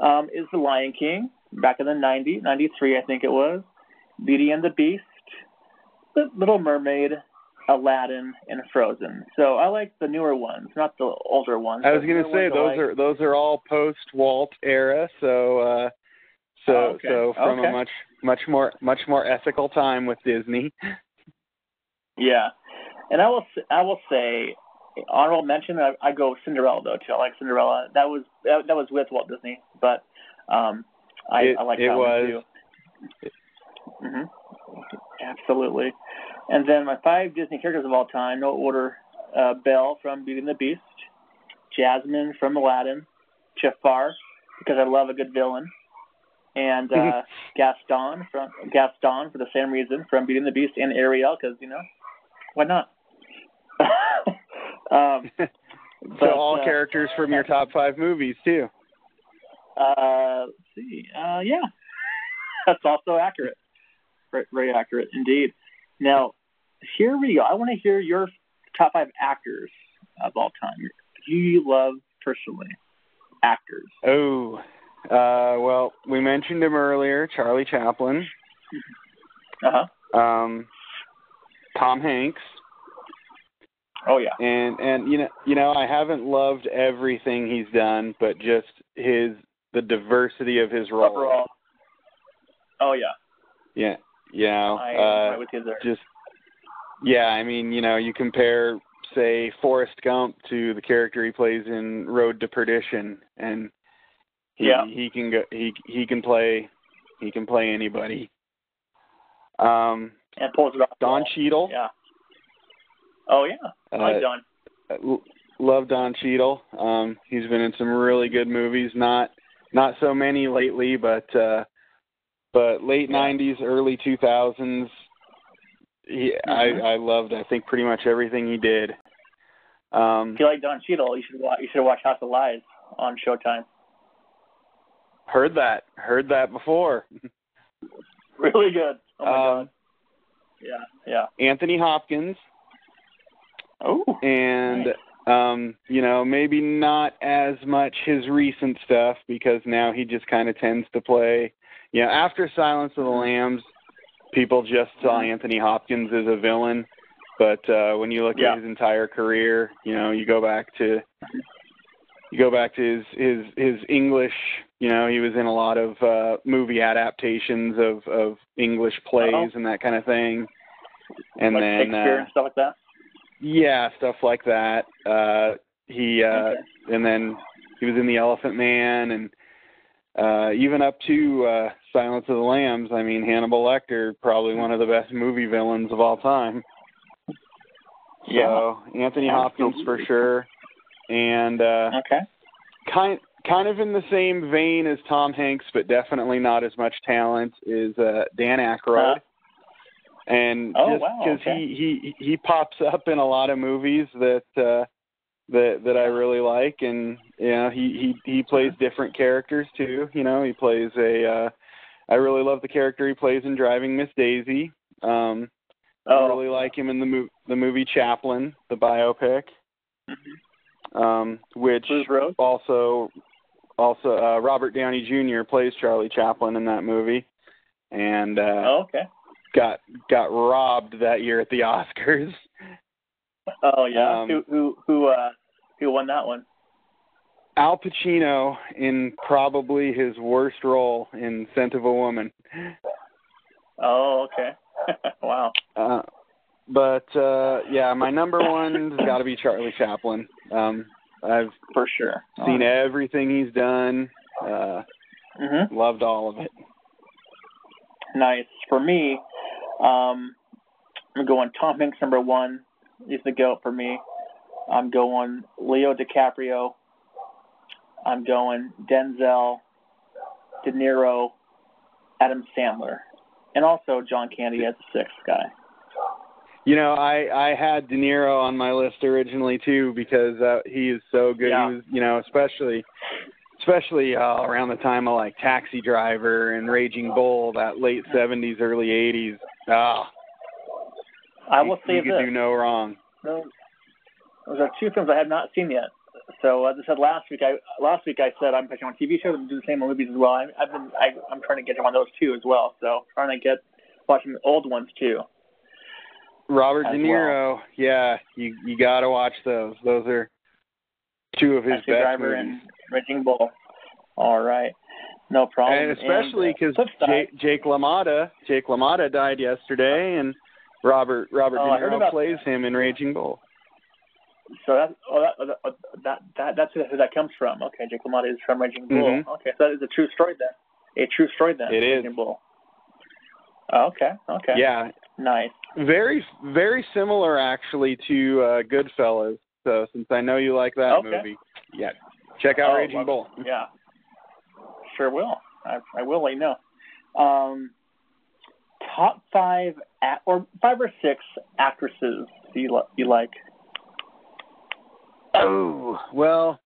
um, is The Lion King back in the 90, 93 I think it was, Beauty and the Beast, The Little Mermaid, Aladdin, and Frozen. So I like the newer ones, not the older ones. I was gonna say those are those are all post Walt era, so uh so Oh, okay. so from Okay. a much much more much more ethical time with Disney. Yeah, and I will I will say honorable mention. I, I go Cinderella though too. I like Cinderella. That was that, that was with Walt Disney, but um, I It- I like it that was. one too. Hmm Absolutely. And then my five Disney characters of all time, no order: uh, Belle from Beauty and the Beast, Jasmine from Aladdin, Jafar because I love a good villain, and uh, Gaston from Gaston for the same reason from Beauty and the Beast, and Ariel because you know why not? <laughs> um, <laughs> so but, all uh, characters from your top five movies too. Uh, let's see. Uh, yeah, <laughs> that's also accurate. Very, accurate indeed. Now, here we go. I want to hear your top five actors of all time. Who you love personally? Actors. Oh, Uh, well, we mentioned him earlier, Charlie Chaplin. Uh huh. Um, Tom Hanks. Oh yeah. And and you know you know I haven't loved everything he's done, but just his the diversity of his role. Overall. Oh yeah. Yeah. You know, I uh, am with you there. just yeah. I mean, you know, you compare say Forrest Gump to the character he plays in Road to Perdition, and he Yeah. he can go he he can play he can play anybody. Um, and pulls it off. Don well. Cheadle. Yeah. Oh yeah. I like Uh, Don. l- love Don Cheadle. Um, he's been in some really good movies. Not not so many lately, but uh, but late Yeah. '90s, early 2000s. He, Mhm. I I loved. I think pretty much everything he did. Um, If you like Don Cheadle, you should watch. You should watch House of Lies on Showtime. heard that. Heard that before. <laughs> Really good. Oh my Um, god. Yeah. Yeah. Anthony Hopkins Oh. and Nice. um you know maybe not as much his recent stuff because now he just kind of tends to play you know after silence of the lambs people just saw Mhm. anthony hopkins as a villain but uh when you look Yeah. at his entire career you know you go back to you go back to his his his english you know he was in a lot of uh movie adaptations of of english plays Uh-huh. and that kind of thing and like then Shakespeare uh, and stuff like that. yeah, stuff like that. Uh he uh Okay. and then he was in the Elephant Man and uh even up to uh Silence of the Lambs. I mean Hannibal Lecter, probably one of the best movie villains of all time. So Anthony Hopkins for sure. And uh Okay. kind kind of in the same vein as Tom Hanks, but definitely not as much talent is uh Dan Aykroyd. Uh, and Oh, just wow, because okay. he he he pops up in a lot of movies that uh that that I really like and you know he he he plays different characters too you know he plays a uh I really love the character he plays in Driving Miss Daisy um oh. I really like him in the mo- the movie Chaplin the biopic Mhm. um which also also uh Robert Downey Jr. plays Charlie Chaplin in that movie and uh Oh, okay. got got robbed that year at the <laughs> Oscars. Oh yeah. Um, who who who uh who won that one? Al Pacino in probably his worst role in Scent of a Woman. Oh, okay. <laughs> wow. Uh, but uh yeah, my number one's got to be Charlie Chaplin. Um I've For sure. seen everything he's done. Uh Mm-hmm. loved all of it. Nice. For me, um, I'm going Tom Hanks number one. He's the goat for me. I'm going Leo DiCaprio. I'm going Denzel, De Niro, Adam Sandler, and also John Candy as the sixth guy. You know, I I had De Niro on my list originally too because uh, he is so good. Yeah. He was, you know, especially especially uh, around the time of like Taxi Driver and Raging Bull, that late '70s, early '80s. Ah, I will say could this: do no wrong. those, those are two films I have not seen yet. So as I said last week, I last week I said I'm pitching on TV shows and do the same on movies as well. I, I've been I, I'm trying to get on those too as well. So trying to get watching the old ones too. Robert De Niro, yeah, you you got to watch those. Those are two of his Taxi best Driver movies. and Raging Bull. All right, no problem. And especially uh, because side- Jake, Jake LaMotta, Jake LaMotta died yesterday, and Robert Robert Oh, De Niro plays that. him in Raging Bull. So that, oh, that, that, that, that that's who that comes from. Okay, Jake LaMotta is from Raging Bull. Mhm. Okay, so that is a true story then. A true story then. It is. Raging Bull. Okay. Okay. Yeah, Nice. very very similar actually to uh, Goodfellas. So since I know you like that Okay. movie, yeah, check out Oh, Raging love Bull. Yeah. Sure will. I, I will let you know. Um, top five at, or five or six actresses you li- you like. Oh well,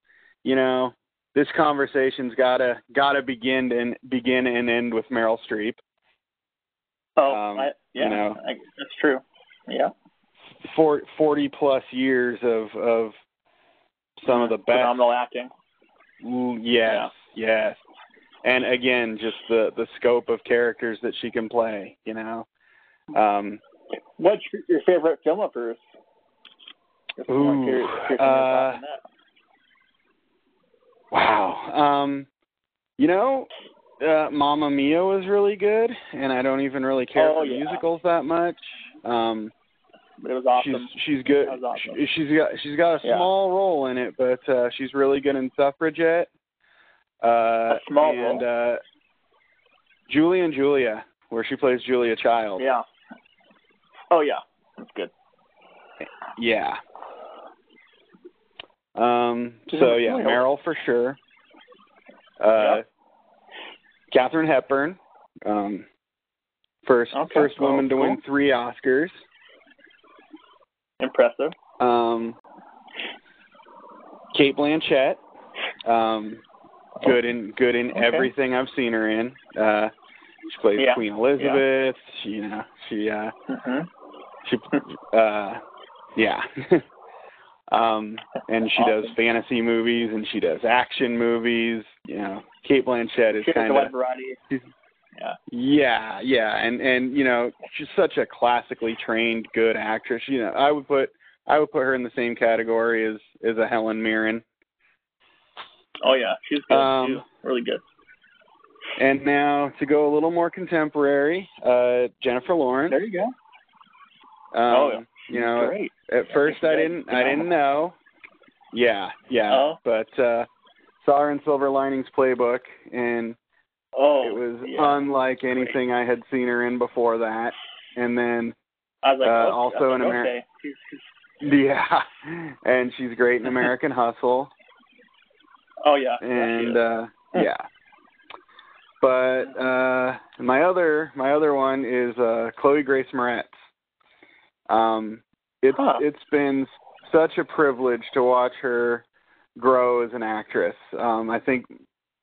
you know this conversation's gotta gotta begin and begin and end with Meryl Streep. Oh, Um, I, yeah, you know. I, that's true. Yeah. For forty plus years of of some of the best phenomenal acting. Yes, yes. And again, just the the scope of characters that she can play. You know. Um, What's your, favorite film of hers? Ooh, more curious- curious uh, thoughts on that. wow. Um, you know, uh, Mamma Mia was really good, and I don't even really care Oh, for yeah. musicals that much. Um, It was awesome. She's she's good. Awesome. She- She's got she's got a Yeah. small role in it, but uh, she's really good in Suffragette. Uh, A small and role? uh, Julie and Julia, where she plays Julia Child. yeah. Oh yeah, that's good. Yeah. Um. She's So yeah. Meryl for sure. Uh, Yeah. Katharine Hepburn. Um. First Okay, first cool, woman to win three Oscars. Impressive. Um. Cate Blanchett. Um. Good in good in Okay. everything I've seen her in. Uh. She plays Yeah. Queen Elizabeth. She, you know, she uh hmm she uh yeah <laughs> um and she does fantasy movies and she does action movies you know cate blanchett is She has a kind of variety. Yeah. yeah yeah and and you know she's such a classically trained good actress you know i would put i would put her in the same category as as a helen mirren Oh yeah, she's good Um, too. Really good. and now to go a little more contemporary uh jennifer lawrence There you go. um, Oh, yeah. you know Great. At Yeah, first, I didn't. I didn't know. Yeah, yeah. Oh. But uh, saw her in Silver Linings Playbook, and Oh, it was yeah. unlike anything I had seen her in before that. And then, like, uh, okay, also in like, Ameri- okay. She's, she's, <laughs> yeah, and she's great in American Hustle, oh yeah. and uh, yeah. But uh, my other my other one is uh, Chloe Grace Moretz. Um, it's Huh. it's been such a privilege to watch her grow as an actress. Um, I think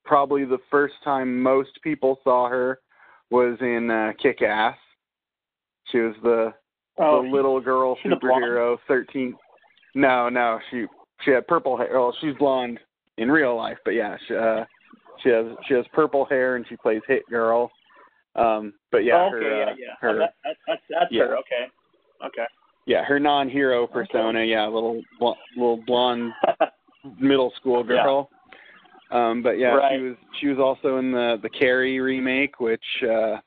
probably the first time most people saw her was in uh, Kick Ass. She was the oh, the little girl she's a blonde? superhero. Thirteen. No, no, she she had purple hair. Well, she's blonde in real life, but yeah, she, uh, she has she has purple hair and she plays Hit Girl. Um, but yeah, oh, okay, her yeah, uh, yeah. her oh, that, that, that's that's yeah. her. Okay. Okay. yeah her non-hero persona. Yeah, little bl- little blonde <laughs> middle school Yeah. girl. Um, but yeah, Right. she was she was also in the the Carrie remake, which uh,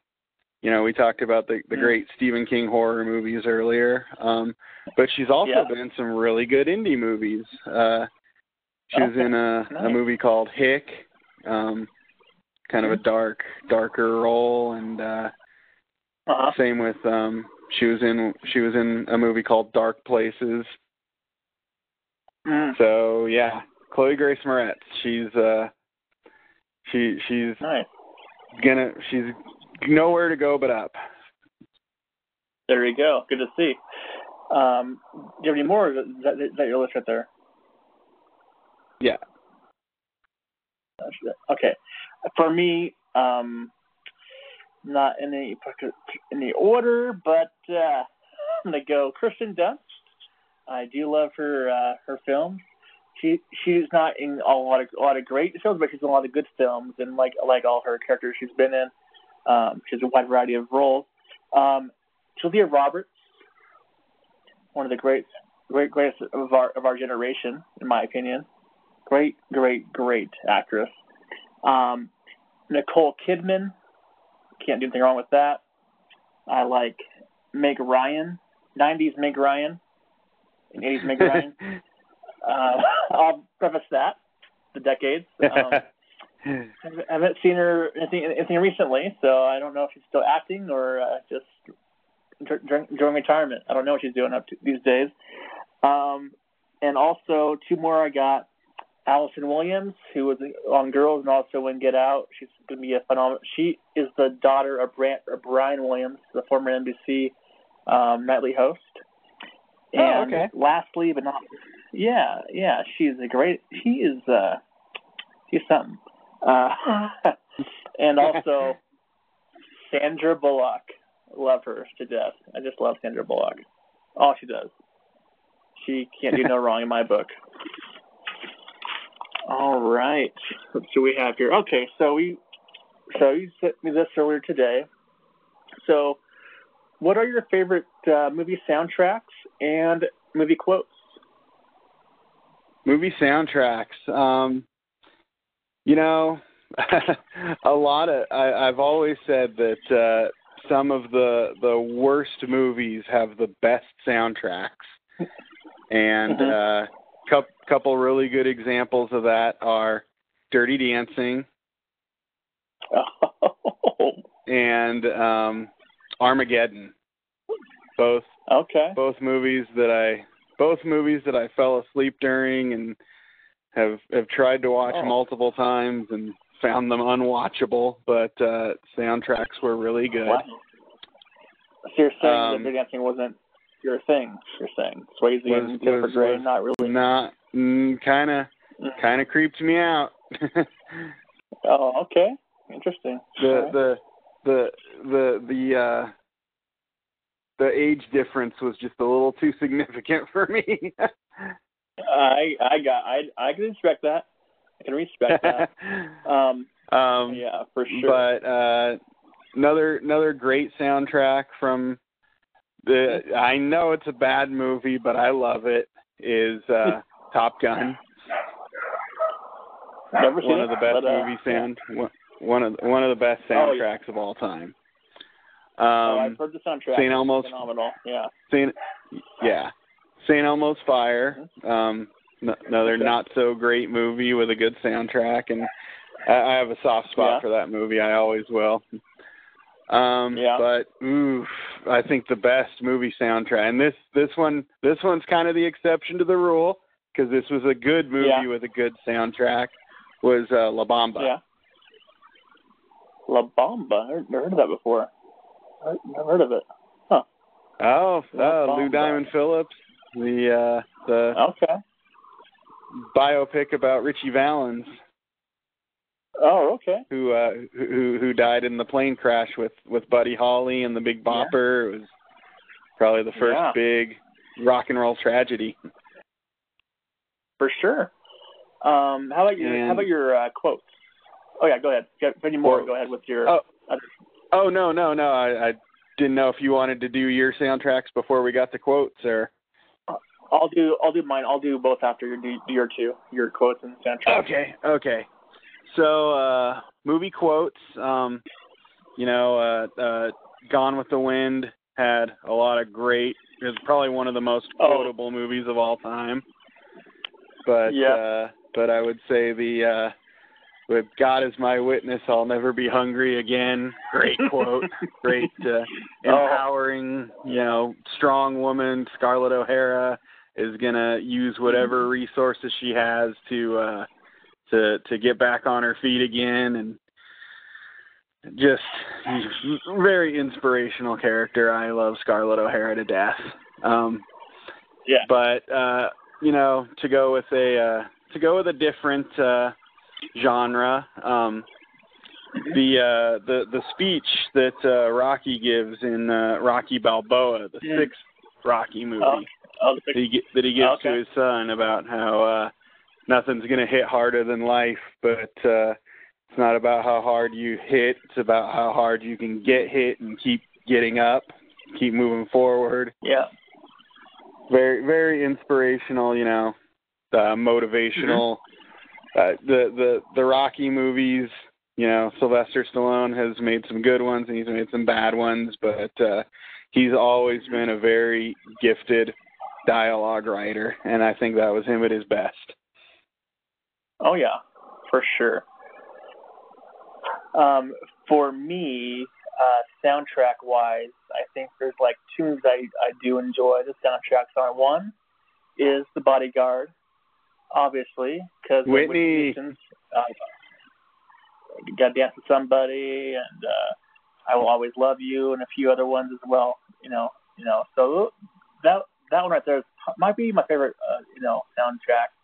you know we talked about the the Mm. great Stephen King horror movies earlier. Um, but she's also Yeah. been in some really good indie movies. Uh, she was Okay. in a a movie called Hick, um, kind of a Mhm. dark darker role, and uh, uh-huh. same with um, she was in she was in a movie called Dark Places. Mm. So yeah, Chloe Grace Moretz. She's uh she she's Nice. gonna she's nowhere to go but up. There you go. Good to see. Um, do you have any more? That, is that your list right there? Yeah. Okay. For me, um, not in any the order, but uh, <laughs> I'm gonna go Kristen Dunst. I do love her uh, her films. She she's not in a lot of a lot of great films, but she's in a lot of good films, and like like all her characters she's been in. Um, she has a wide variety of roles. Um, Julia Roberts, one of the great great greatest of our of our generation, in my opinion. Great, great, great actress. Um, Nicole Kidman, can't do anything wrong with that. I like Meg Ryan, '90s Meg Ryan, and '80s Meg Ryan. <laughs> Uh, I'll preface that the decades. Um, I <laughs> haven't seen her anything, anything recently, so I don't know if she's still acting or uh, just dur- dur- during retirement. I don't know what she's doing up to these days. Um, and also two more I got. Allison Williams, who was on Girls and also in Get Out. She's going to be a phenomenal. She is the daughter of, Brand, of Brian Williams, the former NBC um, nightly host. Oh, And okay. lastly, but not, yeah, yeah, she's a great. She is. uh She's something. Uh, <laughs> and <laughs> also Sandra Bullock. Love her to death. I just love Sandra Bullock. All she does. She can't do no <laughs> wrong in my book. All right. What do we have here? Okay, so we so you sent me this earlier today. So, what are your favorite uh, movie soundtracks and movie quotes? Movie soundtracks. Um, you know, <laughs> a lot of I, I've always said that uh, some of the the worst movies have the best soundtracks, and Mhm. uh, couple couple really good examples of that are Dirty Dancing Oh, <laughs> and um, Armageddon. Both okay. both movies that I both movies that I fell asleep during and have have tried to watch Oh. multiple times and found them unwatchable, but uh soundtracks were really good. Wow. So you're saying Um, that Dirty Dancing wasn't your thing? You're saying Swayze Was- and was- Grey, was not really. Not mm, kind of kind of creeped me out. <laughs> Oh, okay. Interesting. the Alright. the the the the uh the age difference was just a little too significant for me. <laughs> I I got I I can respect that. I can respect that. <laughs> Um, um yeah, for sure. But uh another another great soundtrack from the I know it's a bad movie, but I love it is uh <laughs> Top Gun. Never seen One of the best but, uh, movie sound one- of one of the best Oh, yeah. soundtracks of all time. Oh, Um I've heard the soundtrack. St. Elmo's phenomenal. Yeah. Saint yeah. St. Elmo's Fire. Um n- another Okay. not so great movie with a good soundtrack and I, I have a soft spot Yeah. for that movie. I always will. Um Yeah. but oof, I think the best movie soundtrack and this this one this one's kind of the exception to the rule because this was a good movie Yeah. with a good soundtrack was uh La Bamba. Yeah. La Bamba. I've never heard of that before. I never heard of it. Huh. Oh, uh, Lou Diamond Phillips, the uh the Okay. biopic about Ritchie Valens. Oh, okay. who uh who who died in the plane crash with with Buddy Holly and the Big Yeah. Bopper. It was probably the first Yeah. big rock and roll tragedy. For sure. Um, how about your And- How about your uh, quotes? Oh yeah, go ahead. Any more, go ahead with your. Oh, other- oh no no no! I, I didn't know if you wanted to do your soundtracks before we got the quotes or. I'll do. I'll do mine. I'll do both after your do your two, your quotes and soundtrack. Okay okay. So uh movie quotes. Um, you know, uh, uh, Gone with the Wind had a lot of great. It was probably one of the most Oh. quotable movies of all time. But Yeah. uh but I would say the uh with God as my witness, I'll never be hungry again. Great quote. <laughs> Great uh, Oh. empowering, you know, strong woman, Scarlett O'Hara is gonna use whatever resources she has to uh to to get back on her feet again and just very inspirational character. I love Scarlett O'Hara to death. Um Yeah. but uh you know to go with a uh to go with a different uh genre um the uh the the speech that uh Rocky gives in uh Rocky Balboa the Mm. sixth Rocky movie Oh, oh, the that he that he gives Okay. to his son about how uh nothing's going to hit harder than life but uh it's not about how hard you hit it's about how hard you can get hit and keep getting up keep moving forward. Yeah. very very inspirational you know uh motivational. Uh the the the rocky movies you know sylvester stallone has made some good ones and he's made some bad ones but uh he's always been a very gifted dialogue writer and i think that was him at his best Oh yeah, for sure. Um, for me, uh, soundtrack wise, I think there's like tunes I I do enjoy. The soundtracks on one is The Bodyguard, obviously, because Whitney. Uh, Got to dance with somebody, and uh, I will always love you, and a few other ones as well. You know, you know. So that that one right there is, might be my favorite. Uh, you know, soundtrack.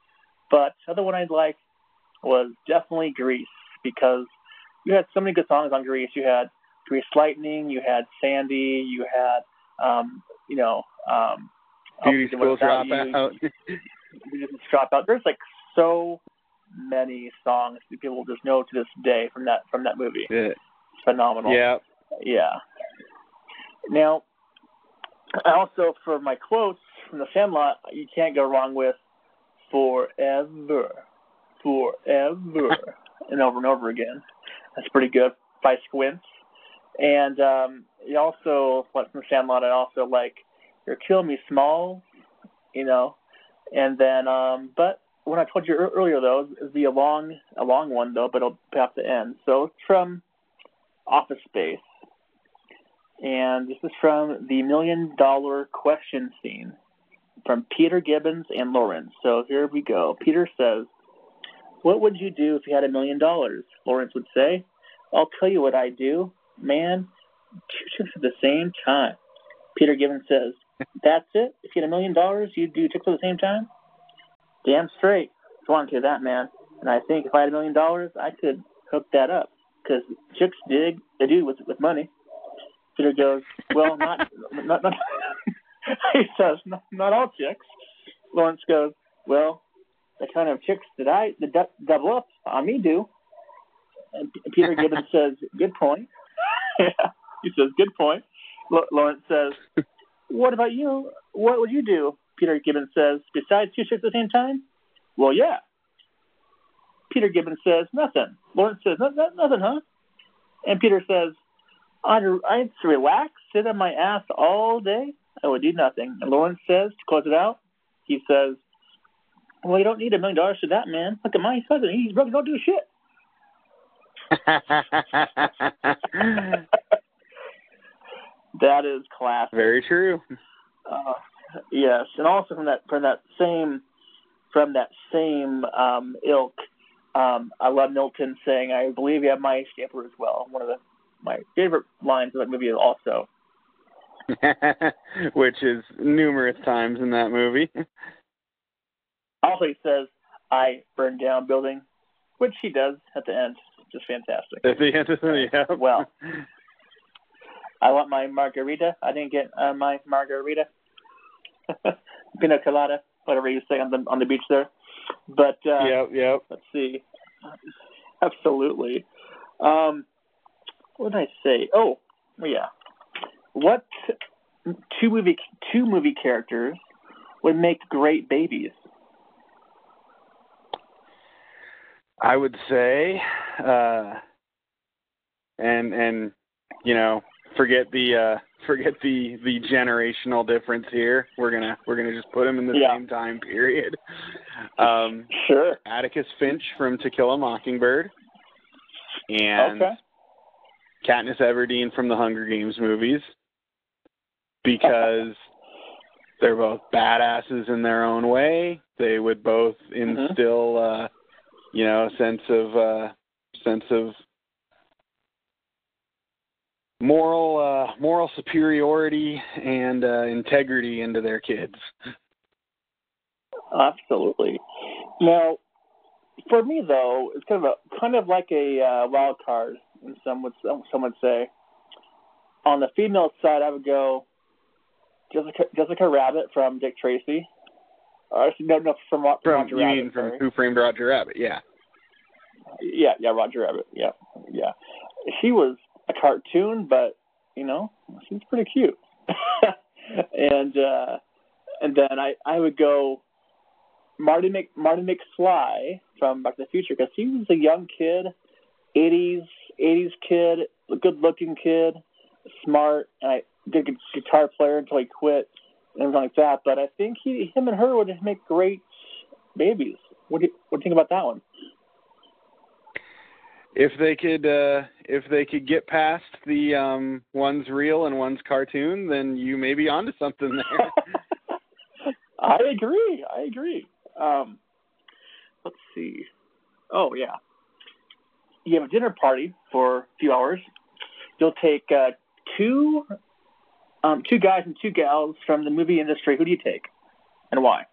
But the other one I like was definitely Grease because you had so many good songs on Grease. You had Grease Lightning, you had Sandy, you had um, you know um beauty Obviously school dropout you just drop out. There's like so many songs that people just know to this day from that from that movie. Yeah. It's phenomenal. Yeah. Yeah. Now, also for my quotes from the Sandlot, you can't go wrong with "Forever, Forever," <laughs> and over and over again. That's pretty good by Squints. And um, you also, like from Sandlot, I also like "You're Killing Me Small," you know. And then, um, but when I told you earlier though, is the a long, a long one though, but it'll pay off the end. So it's from Office Space and this is from the Million Dollar Question scene from Peter Gibbons and Lawrence. So here we go. Peter says, What would you do if you had a million dollars? Lawrence would say, I'll tell you what I'd do. Man, two chicks at the same time. Peter Gibbons says, That's it? If you had a million dollars, you'd do chicks at the same time? Damn straight. I want to do that, man. And I think if I had a million dollars, I could hook that up. Because chicks dig, they do with, with money. Peter goes, well, not, not, not <laughs> he says, not, not all chicks. Lawrence goes, well, the kind of chicks that I that double up on me do. And Peter <laughs> Gibbons says, good point. yeah, <laughs> he says, good point. L- Lawrence says, what about you? What would you do? Peter Gibbons says, besides two chicks at the same time? Well, yeah. Peter Gibbons says, nothing. Lawrence says, nothing, huh? And Peter says, I'd, I'd relax, sit on my ass all day. I would do nothing. And Lawrence says, to close it out, he says, well, you don't need a million dollars for that, man. Look at my cousin. He's broke. Don't do shit. <laughs> that is classic. Very true. Uh, yes, and also from that from that same from that same um, ilk, um, I love Milton saying, "I believe you have my stamper as well." One of the my favorite lines of that movie also. <laughs> Which is numerous times in that movie. <laughs> Also, he says, "I burned down building," which he does at the end. Just fantastic. At the end <laughs> yeah. Well, I want my margarita. I didn't get uh, my margarita. <laughs> Pina colada, whatever you say on the on the beach there. But uh, yep, yep. Let's see. Absolutely. Um, what did I say? Oh, yeah. What two movie two movie characters would make great babies? I would say, uh, and and you know, forget the uh, forget the the generational difference here. We're gonna we're gonna just put them in the yeah. same time period. Um, sure. Atticus Finch from To Kill a Mockingbird, and okay. Katniss Everdeen from the Hunger Games movies because they're both badasses in their own way. They would both instill, uh, you know, a sense of uh, sense of moral uh, moral superiority and uh, integrity into their kids. Absolutely. Now, for me though, it's kind of a kind of like a uh, wild card and some would some would say. On the female side, I would go Jessica Jessica Rabbit from Dick Tracy. Or no, no, from, from from Roger you Rabbit. mean from sorry. Who Framed Roger Rabbit? Yeah. Yeah, yeah, Roger Rabbit. Yeah, yeah. She was a cartoon, but you know, she's pretty cute. <laughs> and uh, and then I I would go Marty Mc Marty McFly from Back to the Future because he was a young kid, 80s 80s kid, a good looking kid, smart, and I good guitar player until he quit and everything like that. But I think he him and her would make great babies. What do you, what do you think about that one? If they could, uh, if they could get past the um, one's real and one's cartoon, then you may be onto something there. <laughs> I agree. I agree. Um, let's see. Oh yeah, you have a dinner party for a few hours. You'll take uh, two, um, two guys and two gals from the movie industry. Who do you take, and why?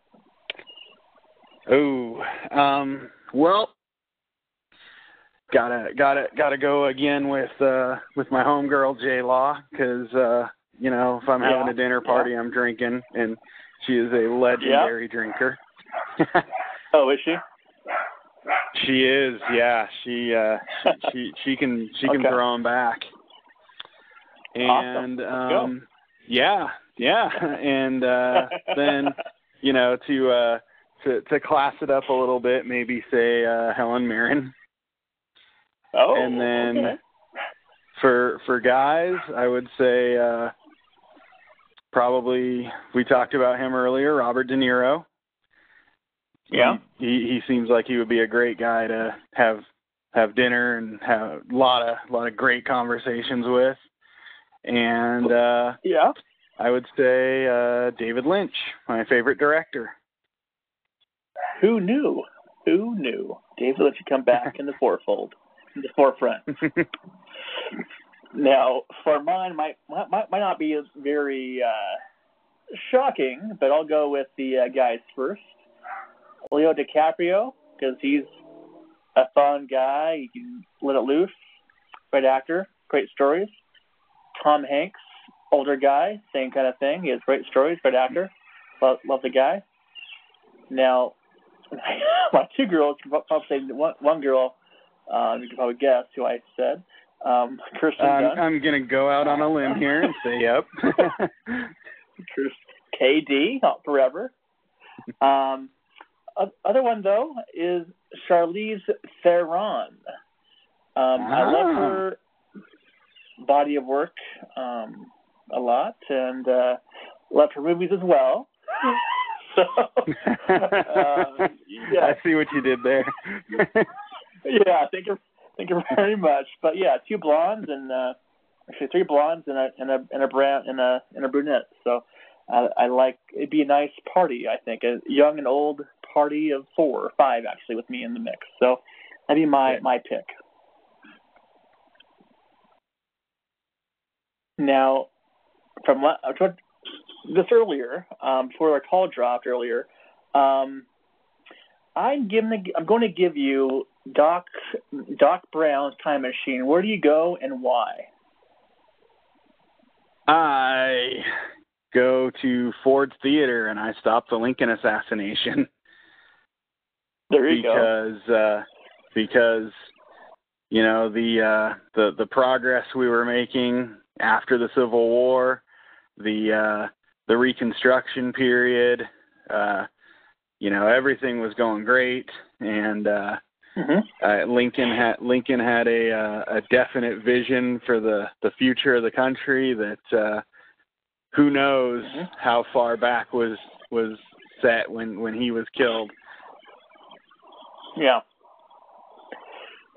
Oh, um, well, gotta gotta gotta go again with uh with my homegirl J Law because uh you know if I'm having a dinner party I'm drinking and she is a legendary drinker. <laughs> Oh, is she? She is, yeah. She uh she she can she can <laughs> Okay. throw them back. Awesome. And go. um yeah, yeah. <laughs> And uh then, you know, to uh to to class it up a little bit, maybe say uh Helen Mirren. oh, and then okay. for for guys, I would say uh probably we talked about him earlier, Robert De Niro. Yeah. He he, he seems like he would be a great guy to have have dinner and have a lot of a lot of great conversations with. And uh yeah. I would say uh David Lynch, my favorite director. Who knew? Who knew? David Lynch would come back in the fourfold, in the forefront. <laughs> Now, for mine, might might might not be as very uh, shocking, but I'll go with the uh, guys first. Leo DiCaprio, because he's a fun guy. He can let it loose. Great actor, great stories. Tom Hanks, older guy, same kind of thing. He has great stories, great actor. Love, love the guy. Now, <laughs> my two girls, probably say one, one girl, um, you can probably guess who I said. Um, <laughs> Kirsten I'm, Dunst. I'm gonna go out on a limb here and say yep. <laughs> KD, not forever. Um, other one though is Charlize Theron. Um, I love Ah. her body of work um, a lot, and uh, love her movies as well. <laughs> so, <laughs> uh, yeah, I see what you did there. <laughs> yeah, thank you, thank you very much. But yeah, two blondes and uh, actually three blondes and a and a and a brown and a and a brunette. So I, I like it'd be a nice party. I think a young and old party of four or five actually with me in the mix. So that'd be my my pick. Now, from what I told this earlier, um, before our call dropped earlier, um, I'm giving I'm going to give you Doc Doc Brown's Time Machine. Where do you go and why? I go to Ford's Theater and I stop the Lincoln assassination There you go. because uh because you know the uh the the progress we were making after the Civil War, the uh the reconstruction period, uh you know everything was going great and uh hmm uh, Lincoln had Lincoln had a uh, a definite vision for the the future of the country that uh, who knows Mhm. how far back was was set when when he was killed. Yeah.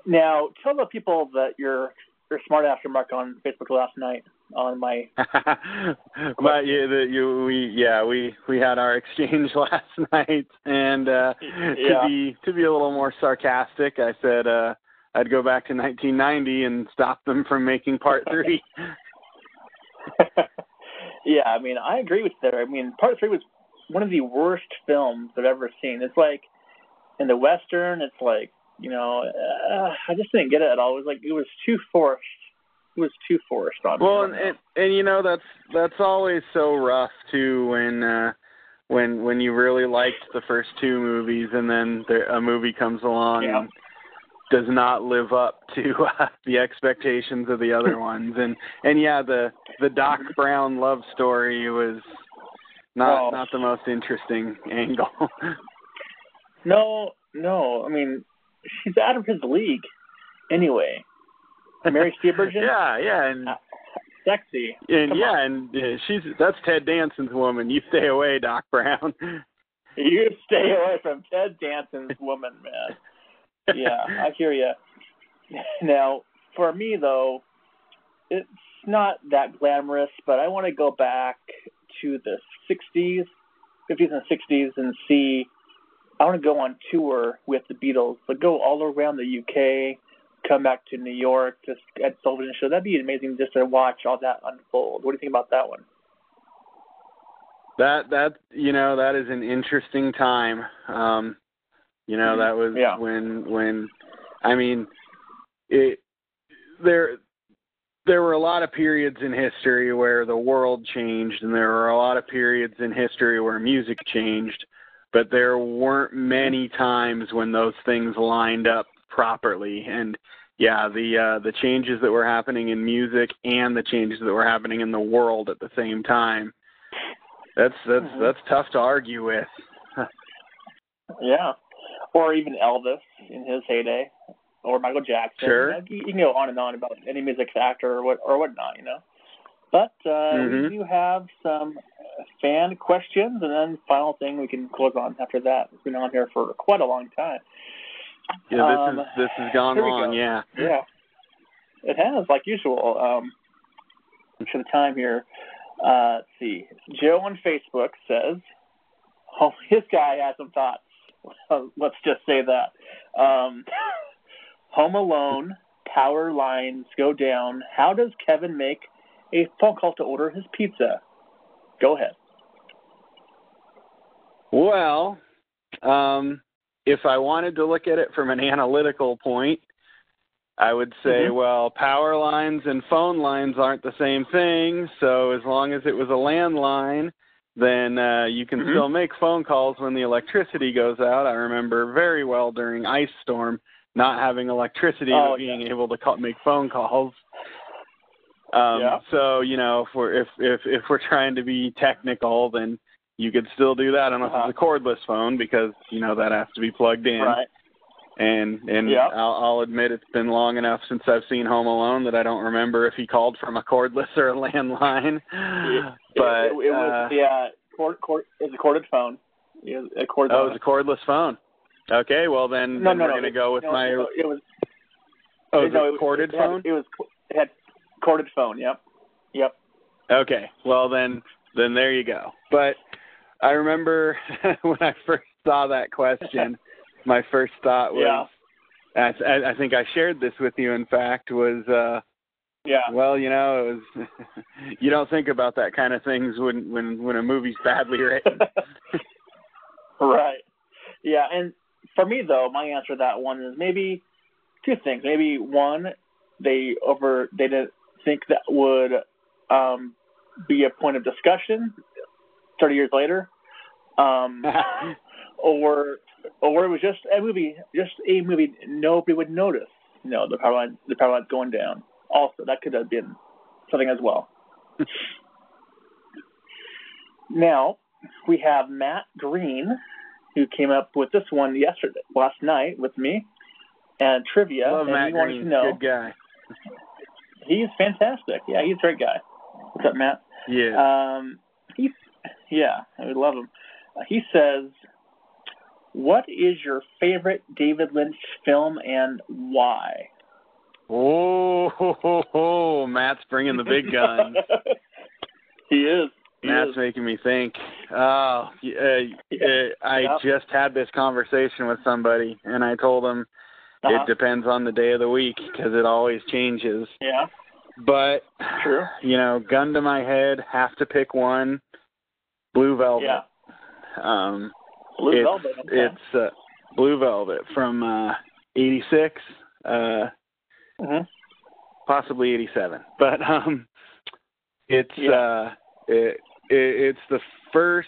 Now, tell the people that you're you're smart after Mark on Facebook last night on my <laughs> but yeah, the, you, we yeah we we had our exchange <laughs> last night, and uh, Yeah. to be to be a little more sarcastic, I said uh, I'd go back to 1990 and stop them from making part <laughs> three. yeah, I mean, I agree with that. I mean, part three was one of the worst films I've ever seen. It's like in the western, it's like you know, uh, I just didn't get it at all. It was like it was too forced. It was too forced on Well, and, and and you know that's that's always so rough too when uh when when you really liked the first two movies and then there, a movie comes along Yeah. and does not live up to uh, the expectations of the other <laughs> ones and and yeah the the Doc Brown love story was not Oh. not the most interesting angle. <laughs> No, no. I mean, she's out of his league anyway. Mary Steenburgen, <laughs> yeah, yeah, and sexy. and Come yeah, and uh, she's that's Ted Danson's woman. You stay away, Doc Brown. <laughs> You stay away from Ted Danson's woman, man. Yeah, I hear you. <laughs> Now, for me though, it's not that glamorous, but I want to go back to the '60s, '50s and '60s, and see. I want to go on tour with the Beatles. Like go all around the UK, come back to New York, just Ed Sullivan Show. That'd be amazing just to watch all that unfold. What do you think about that one? That that you know that is an interesting time. Um, you know Mhm. that was Yeah. when when I mean it there there were a lot of periods in history where the world changed and there were a lot of periods in history where music changed but there weren't many times when those things lined up properly. And yeah, the uh, the changes that were happening in music and the changes that were happening in the world at the same time. That's that's Mhm. that's tough to argue with. <laughs> Yeah. Or even Elvis in his heyday, or Michael Jackson. Sure. You, know, you can go on and on about any music actor or what or whatnot, you know. But uh, Mhm. we do have some fan questions, and then final thing we can close on after that. It's been on here for quite a long time. Yeah, this Um, is this has gone long. go. Yeah. Yeah, it has, like usual. Um, for the time here, uh, let's see. Joe on Facebook says, "Oh, <laughs> his guy has some thoughts." let's just say that. Um, <laughs> Home Alone, power lines go down. How does Kevin make a phone call to order his pizza? Go ahead. Well, um, if I wanted to look at it from an <laughs> analytical point, I would say, Mhm. well, power lines and phone lines aren't the same thing. So as long as it was a landline, then uh, you can Mhm. still make phone calls when the electricity goes out. I remember very well during ice storm not having electricity Oh, but being able to call, make phone calls. Um, Yeah. So you know, if we're if if if we're trying to be technical, then you could still do that unless Uh-huh. it's a cordless phone because you know that has to be plugged in. Right. And and Yeah. I'll, I'll admit it's been long enough since I've seen Home Alone that I don't remember if he called from a cordless or a landline. but it, it, <laughs> it was uh, yeah, cord, cord, it was a corded phone. It was a corded oh, it was a cordless phone. Okay, well then, no, then no, we're no. gonna go with no, my It was oh, is no, it corded it had- phone. It was it had corded phone. Yep. Yep. Okay, well then, then there you go. But I remember <laughs> when I first saw that question, <laughs> my first thought was, I, I think I shared this with you. In fact, was uh, Yeah. well, you know, it was <laughs> you don't think about that kind of things when when when a movie's badly written. right. Yeah, and for me though, my answer to that one is maybe two things. Maybe one, they over they didn't think that would um, be a point of discussion thirty years later, um, <laughs> or or it was just a movie, just a movie nobody would notice. You know, the power line, the power line's going down. Also, that could have been something as well. <laughs> now we have Matt Green, who came up with this one yesterday, last night with me, and trivia. Love and Matt he wanted Green, to know good guy. He's fantastic. Yeah, he's a great guy. What's up, Matt? Yeah. Um, he, yeah, I would love him. Uh, he says, "What is your favorite David Lynch film and why?" oh, ho, ho, ho, Matt's bringing the big guns. <laughs> he is. He Matt's is. making me think. Oh, uh, uh, I Yep. just had this conversation with somebody, and I told them Uh-huh. it depends on the day of the week because it always changes. Yeah, But true. you know, gun to my head, have to pick one. Blue Velvet. Yeah, Um, Blue it's, Velvet. Okay. It's uh, Blue Velvet from uh, '86, uh, Mhm. possibly '87, <laughs> but um, it's Yeah. uh, it, it, it's the first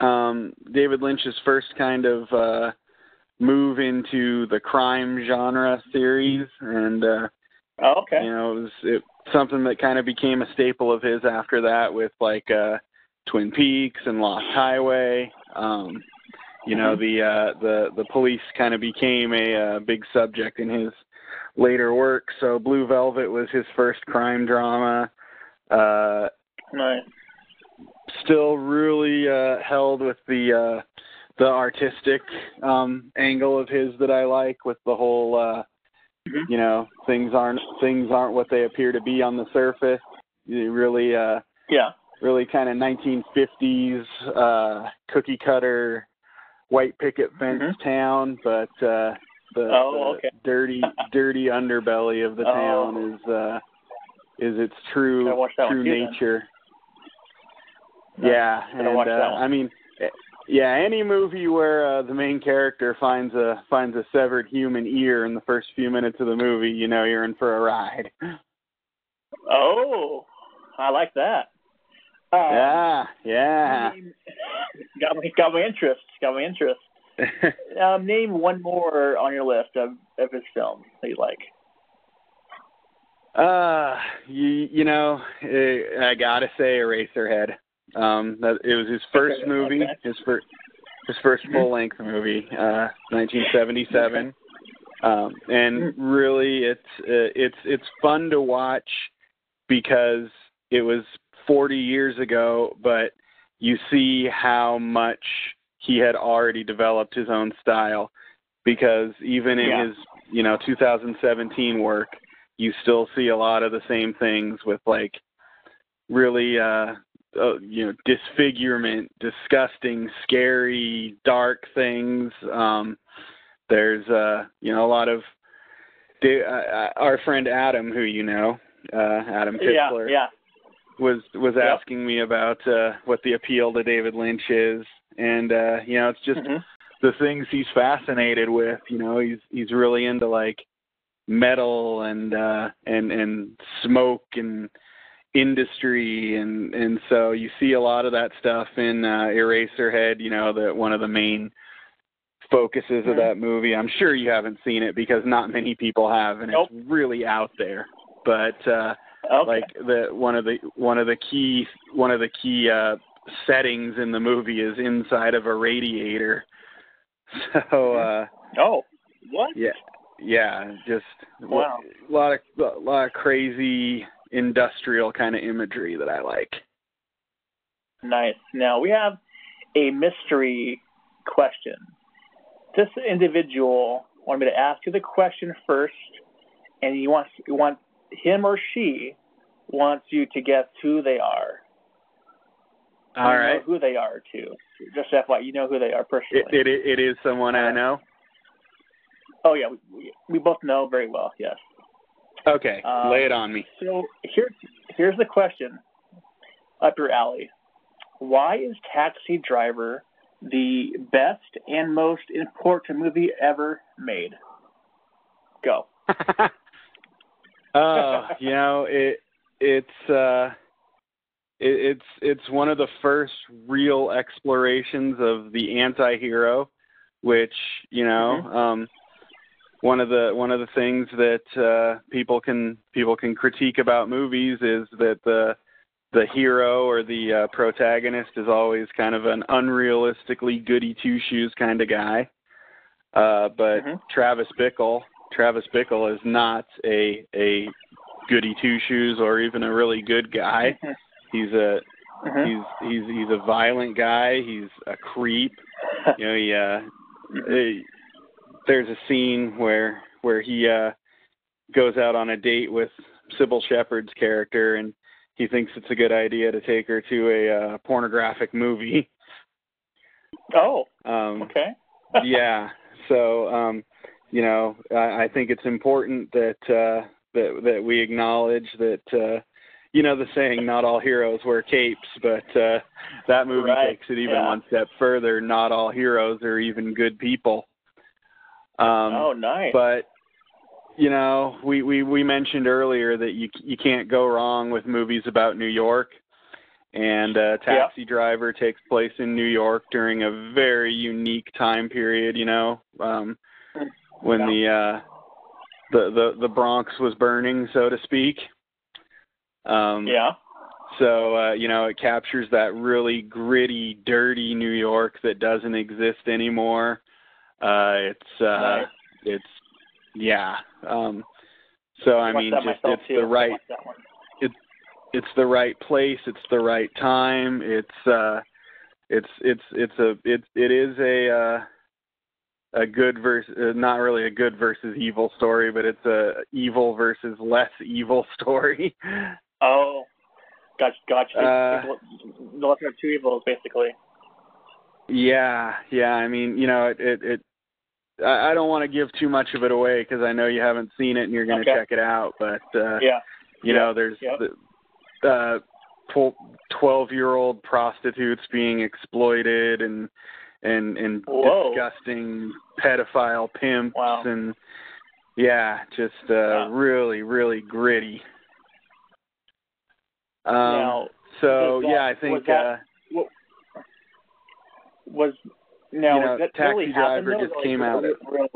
um, David Lynch's first kind of uh, move into the crime genre series, and uh, oh, okay. you know, it was it, something that kind of became a staple of his after that with like uh Twin Peaks and Lost Highway. Um you know, Mhm. the uh the the police kind of became a uh, big subject in his later work. So Blue Velvet was his first crime drama. Uh Right. still really uh held with the uh the artistic um angle of his that I like with the whole uh Mhm. you know things aren't things aren't what they appear to be on the surface you really uh Yeah. really kind of 1950s uh cookie cutter white picket fence Mhm. town but uh the, Oh, the okay. <laughs> dirty dirty underbelly of the Oh. town is uh is its true watch that one true too, then. nature yeah and uh, i mean yeah any movie where uh, the main character finds a finds a severed human ear in the first few minutes of the movie you know you're in for a ride Oh, I like that. Um, yeah, yeah. name- <laughs> got me got my interest. Got my interest. <laughs> Um, name one more on your list of of his films that you like. uh, you, you know, eh, I gotta say Eraserhead. Um, that it was his first movie, his first his first Mhm. full length movie, uh, 1977. Um, and Mm. really, it's uh, it's it's fun to watch because it was 40 years ago, but you see how much he had already developed his own style. Because even in Yeah. his you know 2017 work, you still see a lot of the same things with like really uh, uh you know disfigurement, disgusting, scary, dark things. Um, there's uh you know a lot of Da- uh, our friend Adam, who you know, uh, Adam Yeah, Pitzler, yeah. was was Yep. asking me about uh, what the appeal to David Lynch is, and uh, you know it's just Mhm. the things he's fascinated with. You know, he's he's really into like metal and uh and and smoke and industry and and so you see a lot of that stuff in uh Eraserhead, you know, that one of the main focuses of Mhm. that movie. I'm sure you haven't seen it because not many people have and Nope. it's really out there. But uh Okay. like the one of the one of the key one of the key uh settings in the movie is inside of a radiator. <laughs> So uh oh, what? yeah yeah, just Wow. a lot of a lot of crazy industrial kind of imagery that I like. Nice. Now we have a mystery question. This individual wanted me to ask you the question first, and you want you want him or she wants you to guess who they are. All know who they are too. Just FYI, you know who they are personally. It, it it is someone I know. oh yeah, we, we, we both know very well. Yes. Okay, um, lay it on me. So here's here's the question up your alley. Why is Taxi Driver the best and most important movie ever made? Go. <laughs> oh, you know it it's uh it, it's it's one of the first real explorations of the anti-hero which you know Mhm. um one of the one of the things that uh people can people can critique about movies is that the the hero or the uh, protagonist is always kind of an unrealistically goody two shoes kind of guy uh but Mhm. Travis Bickle Travis Bickle is not a a goody two shoes or even a really good guy. He's a Mhm. he's he's he's a violent guy. He's a creep. <laughs> You know, he uh, eh, there's a scene where where he uh goes out on a date with Cybill Shepherd's character and he thinks it's a good idea to take her to a uh, pornographic movie. Oh, Um okay. <laughs> yeah. So, um, you know, I, I think it's important that uh, that that we acknowledge that uh, you know the saying, "Not all heroes wear capes," but uh, that movie Right, takes it even yeah. one step further. Not all heroes are even good people. Um, oh, nice. but you know, we, we we mentioned earlier that you you can't go wrong with movies about New York, and uh, Taxi Driver takes place in New York during a very unique time period. You know, um, when the uh, the the the Bronx was burning, so to speak. Um, yeah. so uh, you know, it captures that really gritty, dirty New York that doesn't exist anymore. Uh, it's uh, Nice. it's yeah. Um, so I Watched mean, just it's too. the right one. it's the right place. It's the right time. It's uh, it's it's it's a it it is a uh, a good versus uh, not really a good versus evil story, but it's a evil versus less <laughs> evil story. Oh, gotcha. Gotcha. Uh, the lesser of two evils, basically. Yeah, yeah. I mean, you know, it it, it I I don't want to give too much of it away because I know you haven't seen it and you're going to Okay. check it out. But uh, Yeah. you Yeah, know, there's yeah. the uh, twelve-year-old prostitutes being exploited and and and Whoa. disgusting pedophile pimps Wow. and yeah, just uh, Yeah. really really gritty. Um, now, so that- yeah, I was think that- uh, Was now You know, that Taxi really Driver though? just Like, came out. real- real-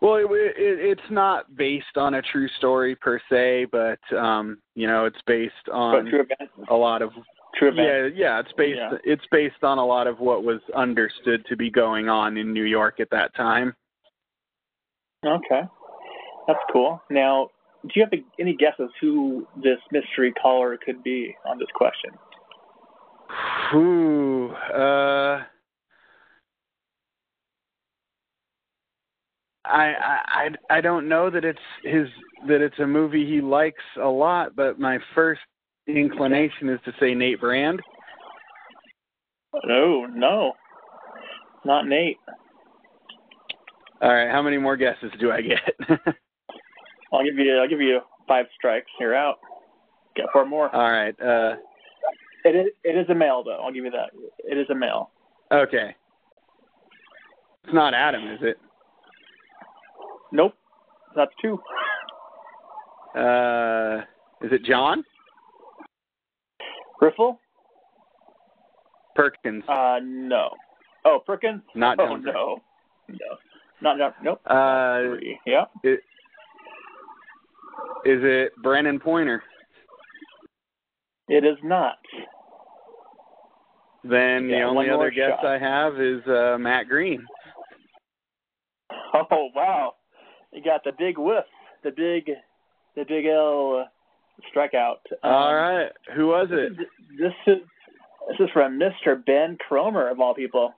well, it, it, it's not based on a true story per se, but um, you know, it's based on a lot of True event. yeah, yeah. It's based Yeah. it's based on a lot of what was understood to be going on in New York at that time. Okay, that's cool. Now, do you have any guesses who this mystery caller could be on this question? Ooh, uh, I, I I I don't know that it's his that it's a movie he likes a lot, but my first inclination is to say Nate Brand. No, no, not Nate. All right, how many more guesses do I get? <laughs> I'll give you. I'll give you five strikes. You're out. Get four more. All right, uh, It is. It is a male, though. I'll give you that. It is a male. okay. It's not Adam, is it? Nope. That's two. Uh, is it John Griffel? Perkins? Uh, no. Oh, Perkins? Not Oh John. no, no, not John. Nope. Uh, Three. Yeah. Is it Brandon Pointer? It is not. Then the only other guess shot. I have is uh, Matt Green. <laughs> Oh wow, you got the big whiff, the big, the big L strikeout. Um, All right, who was it? this is this is from Mr. Ben Cromer of all people.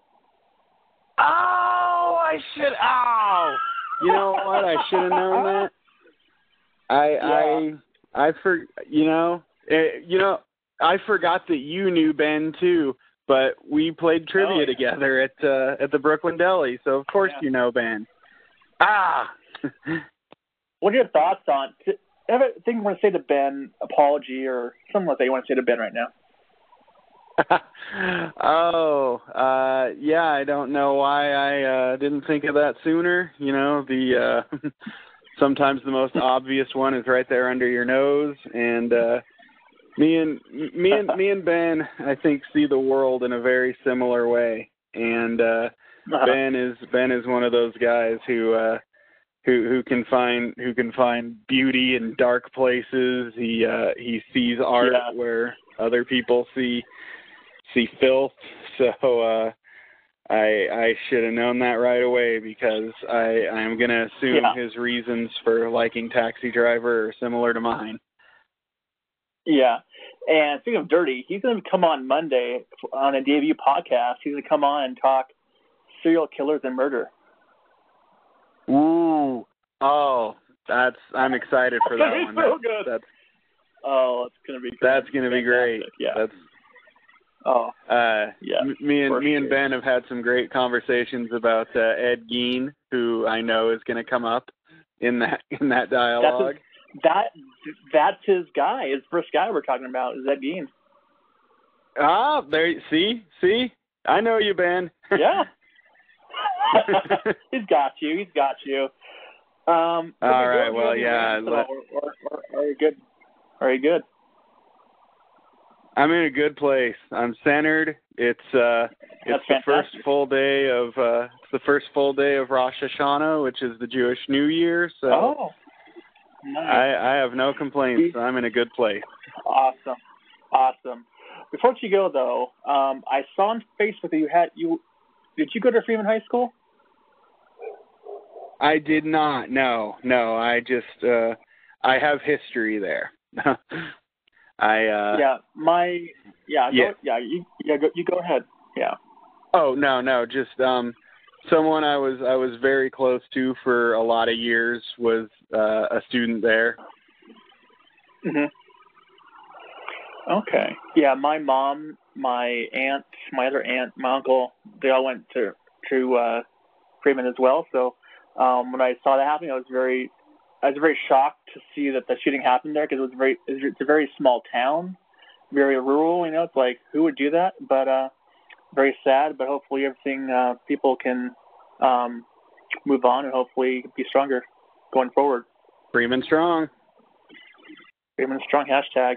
Oh, I should. Oh, you know what? I should have known that. I <laughs> Yeah. I I for you know eh, you know I forgot that you knew Ben too, but we played trivia Oh, yeah. together at uh, at the Brooklyn Deli, so of course Yeah. you know Ben. Ah. <laughs> What are your thoughts on? Have a thing you want to say to Ben? Apology or something like that you want to say to Ben right now? <laughs> oh, uh yeah, I don't know why I uh didn't think of that sooner. You know, the uh <laughs> sometimes the most obvious one is right there under your nose and uh me and me and <laughs> me and Ben I think see the world in a very similar way. And uh <laughs> Ben is Ben is one of those guys who uh who who can find who can find beauty in dark places. He uh he sees art Yeah. where other people see see filth. <laughs> So uh I I should have known that right away because I I'm gonna assume Yeah. his reasons for liking Taxi Driver are similar to mine. Yeah. And speaking of dirty, he's going to come on Monday on a debut podcast. He's going to come on and talk serial killers and murder. Ooh. Oh, that's I'm excited for that <laughs> one. so That's, that's Oh, it's going to be that's gonna be great. Yeah. That's Oh, uh yeah. M- me and me and. Ben have had some great conversations about uh, Ed Gein, who I know is going to come up in that in that dialogue. That that's his guy. His first guy we're talking about is Ed Gein. ah, there. See, see, I know you, Ben. <laughs> Yeah. <laughs> he's got you. He's got you. Um, All right, well, yeah, let- Or, or, or are you good? Are you good? I'm in a good place. I'm centered. It's uh, That's it's the first full day of uh, it's the first full day of Rosh Hashanah, which is the Jewish New Year. So oh, nice. I I have no complaints. I'm in a good place. Awesome, awesome. Before you go though, um, I saw on Facebook that you had you. Did you go to Freeman High School? I did not. No, no. I just uh, I have history there. <laughs> I uh, yeah, my yeah yeah. Go, yeah you yeah go, you go ahead. Yeah. Oh no, no, just um someone I was I was very close to for a lot of years was uh, a student there. hmm Okay. Yeah, my mom, my aunt, my other aunt, my uncle, they all went to to uh, Freeman as well. So um, when I saw that happening, I was very, I was very shocked to see that the shooting happened there because it was very, it's a very small town, very rural. You know, it's like who would do that? But uh, very sad. But hopefully, everything uh, people can um, move on and hopefully be stronger going forward. Freeman Strong. Freeman strong hashtag.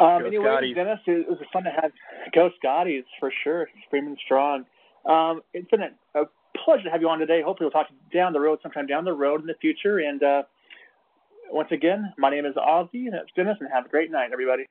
Um, Go anyway, Scotties. Dennis, it was fun to have Go Scotties for sure, screaming strong. Um, it's been a, a pleasure to have you on today. Hopefully, we'll talk down the road sometime down the road in the future. And uh, once again, my name is Ozzy, and it's Dennis, and have a great night, everybody.